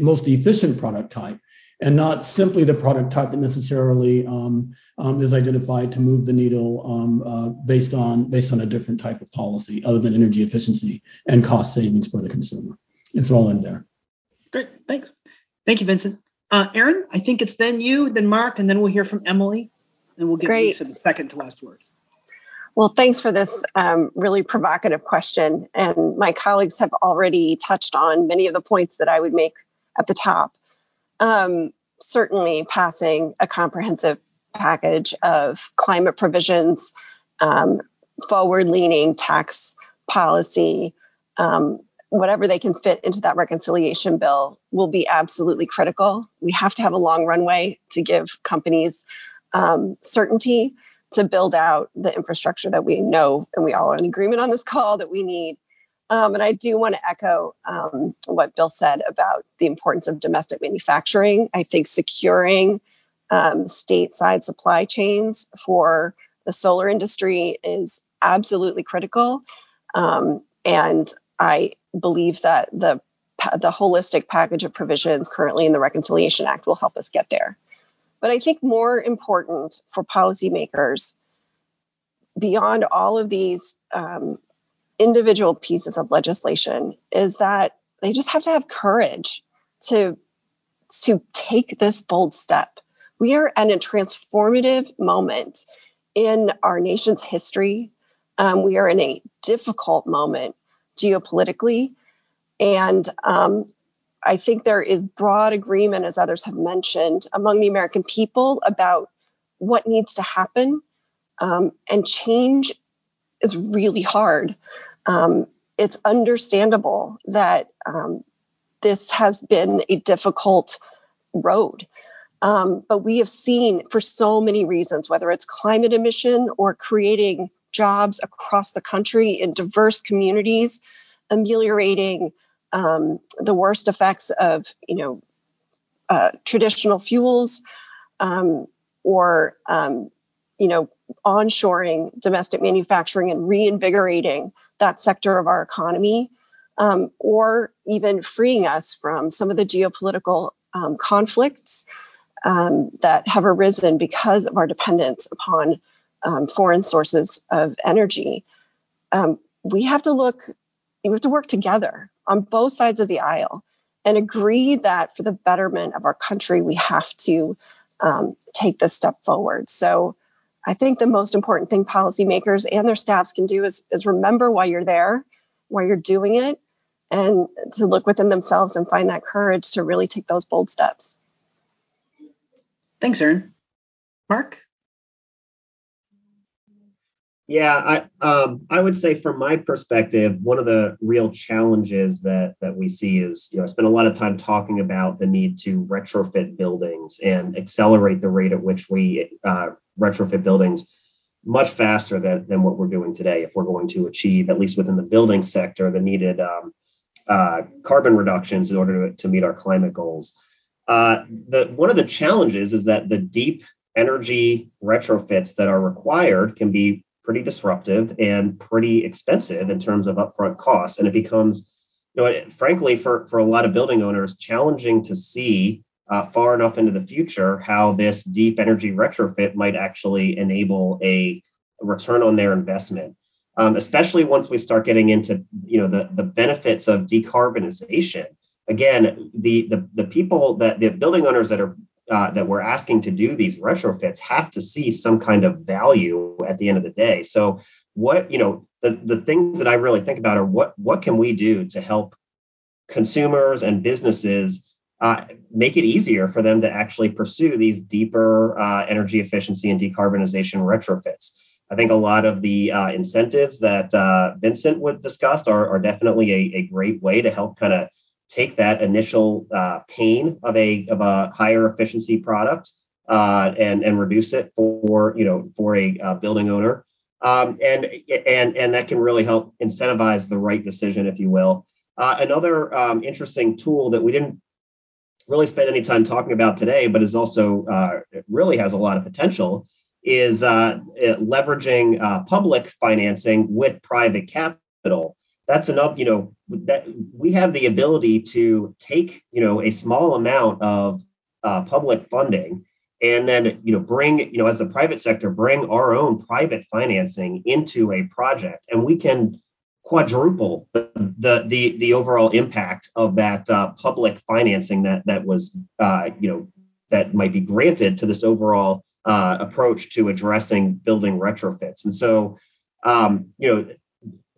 most efficient product type and not simply the product type that necessarily um, um, is identified to move the needle um, uh, based on based on a different type of policy other than energy efficiency and cost savings for the consumer it's all in there. Great, thanks. Thank you, Vincent. Uh, Aaron, I think it's then you, then Mark, and then we'll hear from Emily, and we'll get Great. Lisa the second to last word. Well, thanks for this um, really provocative question. And my colleagues have already touched on many of the points that I would make at the top. Um, certainly, passing a comprehensive package of climate provisions, um, forward leaning tax policy, um, whatever they can fit into that reconciliation bill will be absolutely critical. We have to have a long runway to give companies um, certainty to build out the infrastructure that we know and we all are in agreement on this call that we need. Um, and I do want to echo um, what Bill said about the importance of domestic manufacturing. I think securing um, stateside supply chains for the solar industry is absolutely critical. Um, and I believe that the the holistic package of provisions currently in the Reconciliation Act will help us get there. But I think more important for policymakers, beyond all of these um, individual pieces of legislation, is that they just have to have courage to to take this bold step. We are at a transformative moment in our nation's history. Um, we are in a difficult moment geopolitically. And um, I think there is broad agreement, as others have mentioned, among the American people about what needs to happen. Um, and change is really hard. Um, it's understandable that um, this has been a difficult road. Um, but we have seen for so many reasons, whether it's climate emission or creating jobs across the country in diverse communities, ameliorating um, the worst effects of, you know, uh, traditional fuels um, or, um, you know, onshoring domestic manufacturing and reinvigorating that sector of our economy, um, or even freeing us from some of the geopolitical um, conflicts um, that have arisen because of our dependence upon um, foreign sources of energy. Um, we have to look, we have to work together on both sides of the aisle and agree that for the betterment of our country, we have to um, take this step forward. So I think the most important thing policymakers and their staffs can do is, is remember why you're there, why you're doing it, and to look within themselves and find that courage to really take those bold steps. Thanks, Erin. Mark? Yeah, I um, I would say from my perspective, one of the real challenges that that we see is, you know, I spent a lot of time talking about the need to retrofit buildings and accelerate the rate at which we uh, retrofit buildings much faster than, than what we're doing today if we're going to achieve, at least within the building sector, the needed um, uh, carbon reductions in order to, to meet our climate goals. Uh, the, one of the challenges is that the deep energy retrofits that are required can be pretty disruptive and pretty expensive in terms of upfront costs. And it becomes, you know, frankly, for, for a lot of building owners, challenging to see uh, far enough into the future how this deep energy retrofit might actually enable a, return on their investment. Um, especially once we start getting into, you know, the, the benefits of decarbonization. Again, the, the the people that the building owners that are uh, that we're asking to do these retrofits have to see some kind of value at the end of the day. So what you know the, the things that I really think about are what what can we do to help consumers and businesses uh, make it easier for them to actually pursue these deeper uh, energy efficiency and decarbonization retrofits. I think a lot of the uh, incentives that uh, Vincent would discuss are, are definitely a, a, great way to help kind of take that initial uh, pain of a of a higher efficiency product uh, and and reduce it for you know for a uh, building owner. Um, and and and that can really help incentivize the right decision if you will. Uh, another um, interesting tool that we didn't really spend any time talking about today but is also uh, really has a lot of potential is uh, leveraging public financing with private capital that's enough you know that we have the ability to take you know a small amount of uh, public funding and then you know bring you know as the private sector bring our own private financing into a project. And we can quadruple the the the, the overall impact of that uh, public financing that that was uh, you know that might be granted to this overall uh, approach to addressing building retrofits. And so um, you know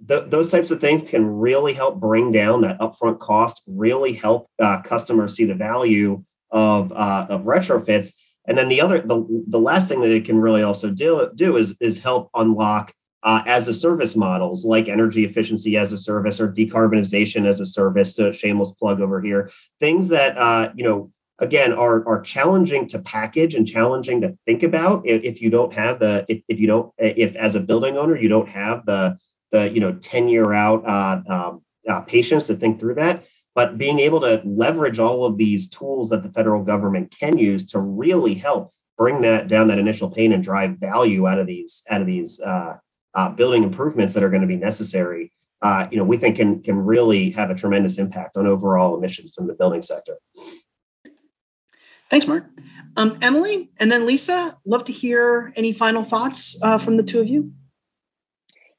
th- those types of things can really help bring down that upfront cost, really help uh, customers see the value of, uh, of retrofits. And then the other, the, the last thing that it can really also do, do is, is help unlock uh, as a service models like energy efficiency as a service or decarbonization as a service. So shameless plug over here. Things that, uh, you know, again are are challenging to package and challenging to think about if, if you don't have the if, if you don't if as a building owner you don't have the the you know 10 year out uh, um, uh, patience to think through that. But being able to leverage all of these tools that the federal government can use to really help bring that down that initial pain and drive value out of these out of these uh, uh, building improvements that are going to be necessary uh, you know we think can can really have a tremendous impact on overall emissions from the building sector. Thanks mark. Um, emily and then lisa love to hear any final thoughts uh, from the two of you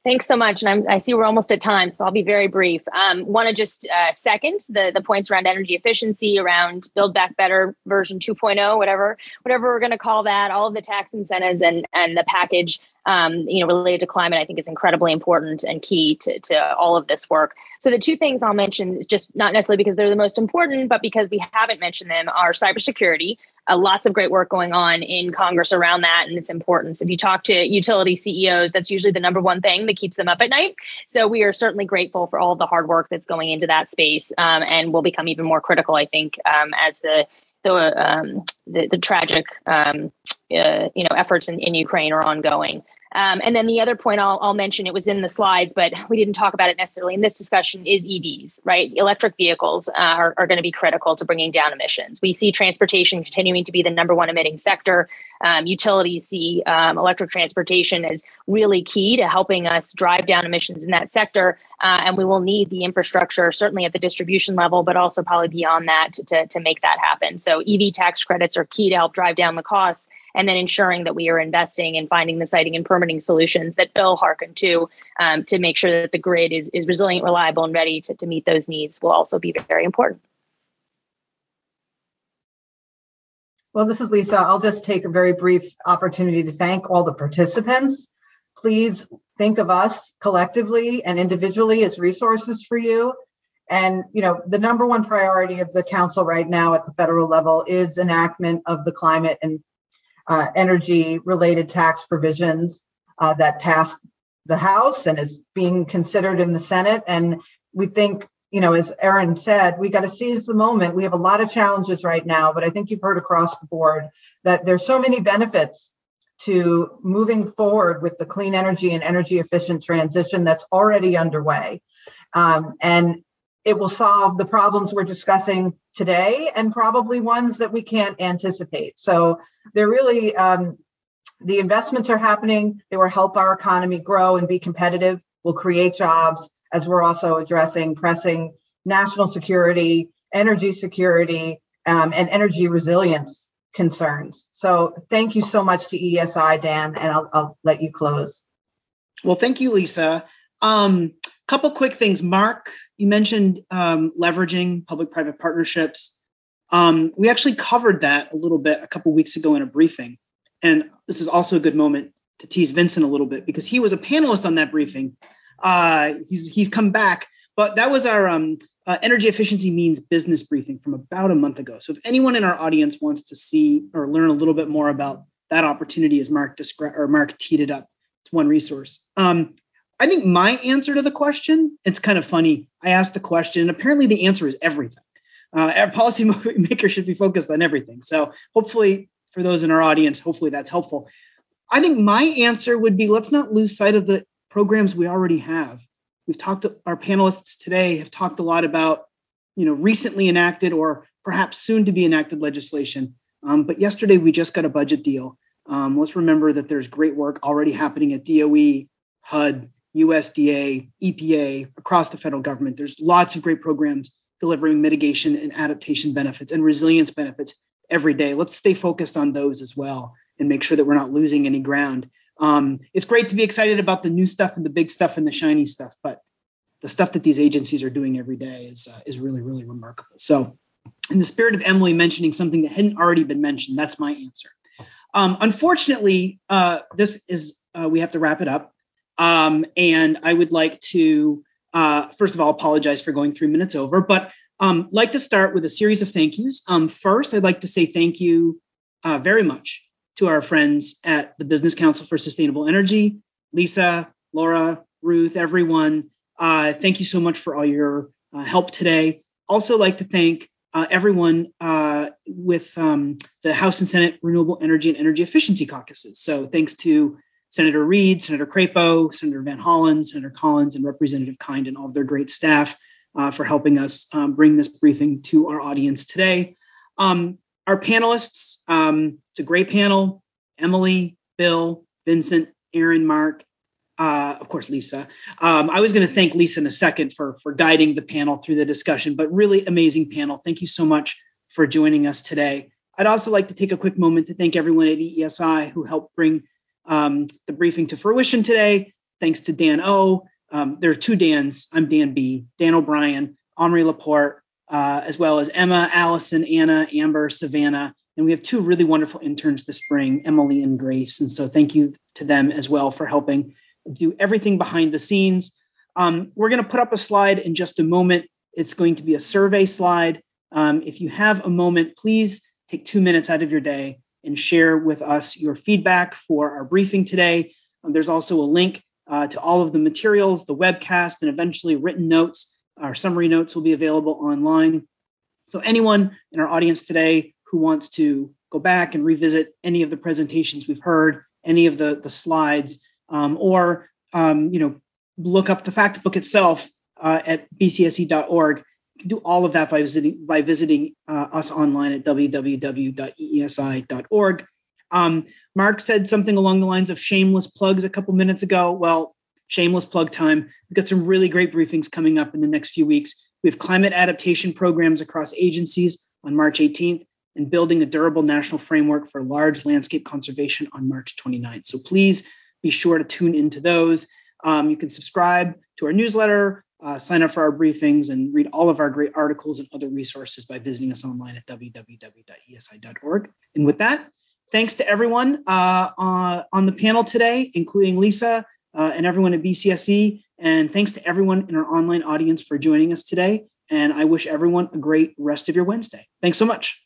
Thanks so much. And I'm, i see we're almost at time, so I'll be very brief. Um, Want to just uh, second the, the points around energy efficiency, around Build Back Better version 2.0, whatever whatever we're going to call that. All of the tax incentives and and the package, um, you know, related to climate, I think is incredibly important and key to to all of this work. So the two things I'll mention, just not necessarily because they're the most important, but because we haven't mentioned them, are cybersecurity. Uh, lots of great work going on in Congress around that and its importance. If you talk to utility CEOs, that's usually the number one thing that keeps them up at night. So we are certainly grateful for all the hard work that's going into that space, um, and will become even more critical, I think, um, as the the, um, the, the tragic um, uh, you know efforts in, in Ukraine are ongoing. Um, and then the other point I'll, I'll, mention, it was in the slides, but we didn't talk about it necessarily in this discussion, is EVs, right? Electric vehicles uh, are, are going to be critical to bringing down emissions. We see transportation continuing to be the number one emitting sector. Um, utilities see um, electric transportation as really key to helping us drive down emissions in that sector. Uh, and we will need the infrastructure, certainly at the distribution level, but also probably beyond that to, to, to make that happen. So EV tax credits are key to help drive down the costs and then ensuring that we are investing in finding the siting and permitting solutions that Bill hearkened to um, to make sure that the grid is, is resilient, reliable, and ready to, to meet those needs will also be very important. Well, this is Lisa. I'll just take a very brief opportunity to thank all the participants. Please think of us collectively and individually as resources for you. And, you know, the number one priority of the council right now at the federal level is enactment of the climate and uh, energy related tax provisions uh, that passed the House and is being considered in the Senate. And we think, you know, as Aaron said, we got to seize the moment. We have a lot of challenges right now, but I think you've heard across the board that there's so many benefits to moving forward with the clean energy and energy efficient transition that's already underway. Um, and it will solve the problems we're discussing today and probably ones that we can't anticipate. So they're really um, the investments are happening. They will help our economy grow and be competitive. Will create jobs as we're also addressing pressing national security, energy security, um, and energy resilience concerns. So thank you so much to EESI, Dan, and I'll, I'll let you close. Well, thank you, Lisa. Um, couple quick things. Mark, you mentioned um, leveraging public-private partnerships. Um, we actually covered that a little bit a couple weeks ago in a briefing. And this is also a good moment to tease Vincent a little bit because he was a panelist on that briefing. Uh, he's he's come back, but that was our um, uh, energy efficiency means business briefing from about a month ago. So if anyone in our audience wants to see or learn a little bit more about that opportunity, as Mark described or Mark teed it up, it's one resource. Um, I think my answer to the question, it's kind of funny. I asked the question, and apparently the answer is everything uh, our policymakers should be focused on everything. So hopefully, for those in our audience, hopefully that's helpful. I think my answer would be let's not lose sight of the programs we already have. We've talked to our panelists today have talked a lot about, you know, recently enacted or perhaps soon to be enacted legislation. Um, but yesterday we just got a budget deal. Um, let's remember that there's great work already happening at DOE, HUD, USDA, EPA, across the federal government. There's lots of great programs delivering mitigation and adaptation benefits and resilience benefits every day. Let's stay focused on those as well and make sure that we're not losing any ground. Um, it's great to be excited about the new stuff and the big stuff and the shiny stuff, but the stuff that these agencies are doing every day is uh, is really really remarkable. So, in the spirit of Emily mentioning something that hadn't already been mentioned, that's my answer. Um, unfortunately, uh, this is uh, we have to wrap it up, um, and I would like to uh, first of all, apologize for going three minutes over, but um, like to start with a series of thank yous. Um, first, I'd like to say thank you uh, very much to our friends at the Business Council for Sustainable Energy, Lisa, Laura, Ruth, everyone. Uh, thank you so much for all your uh, help today. Also, like to thank uh, everyone uh, with um, the House and Senate Renewable Energy and Energy Efficiency Caucuses. So, thanks to Senator Reed, Senator Crapo, Senator Van Hollen, Senator Collins, and Representative Kind and all of their great staff uh, for helping us um, bring this briefing to our audience today. Um, our panelists, um, it's a great panel. Emily, Bill, Vincent, Aaron, Mark, uh, of course, Lisa. Um, I was going to thank Lisa in a second for, for guiding the panel through the discussion, but really amazing panel. Thank you so much for joining us today. I'd also like to take a quick moment to thank everyone at EESI who helped bring um, the briefing to fruition today. Thanks to Dan O. Um, there are two Dans. I'm Dan B. Dan O'Brien, Omri Laporte, uh, as well as Emma, Allison, Anna, Amber, Savannah. And we have two really wonderful interns this spring, Emily and Grace. And so thank you to them as well for helping do everything behind the scenes. Um, we're going to put up a slide in just a moment. It's going to be a survey slide. Um, if you have a moment, please take two minutes out of your day and share with us your feedback for our briefing today. Um, there's also a link uh, to all of the materials, the webcast, and eventually written notes. Our summary notes will be available online. So anyone in our audience today who wants to go back and revisit any of the presentations we've heard, any of the, the slides, um, or um, you know, look up the fact book itself uh, at bcse.org. Do all of that by visiting by visiting uh, us online at www.eesi.org. Um, Mark said something along the lines of shameless plugs a couple minutes ago. Well, shameless plug time. We've got some really great briefings coming up in the next few weeks. We have climate adaptation programs across agencies on March 18th and building a durable national framework for large landscape conservation on March 29th. So please be sure to tune into those. Um, you can subscribe to our newsletter, uh, sign up for our briefings, and read all of our great articles and other resources by visiting us online at www.eesi.org. And with that, thanks to everyone uh, uh, on the panel today, including Lisa uh, and everyone at BCSE. And thanks to everyone in our online audience for joining us today. And I wish everyone a great rest of your Wednesday. Thanks so much.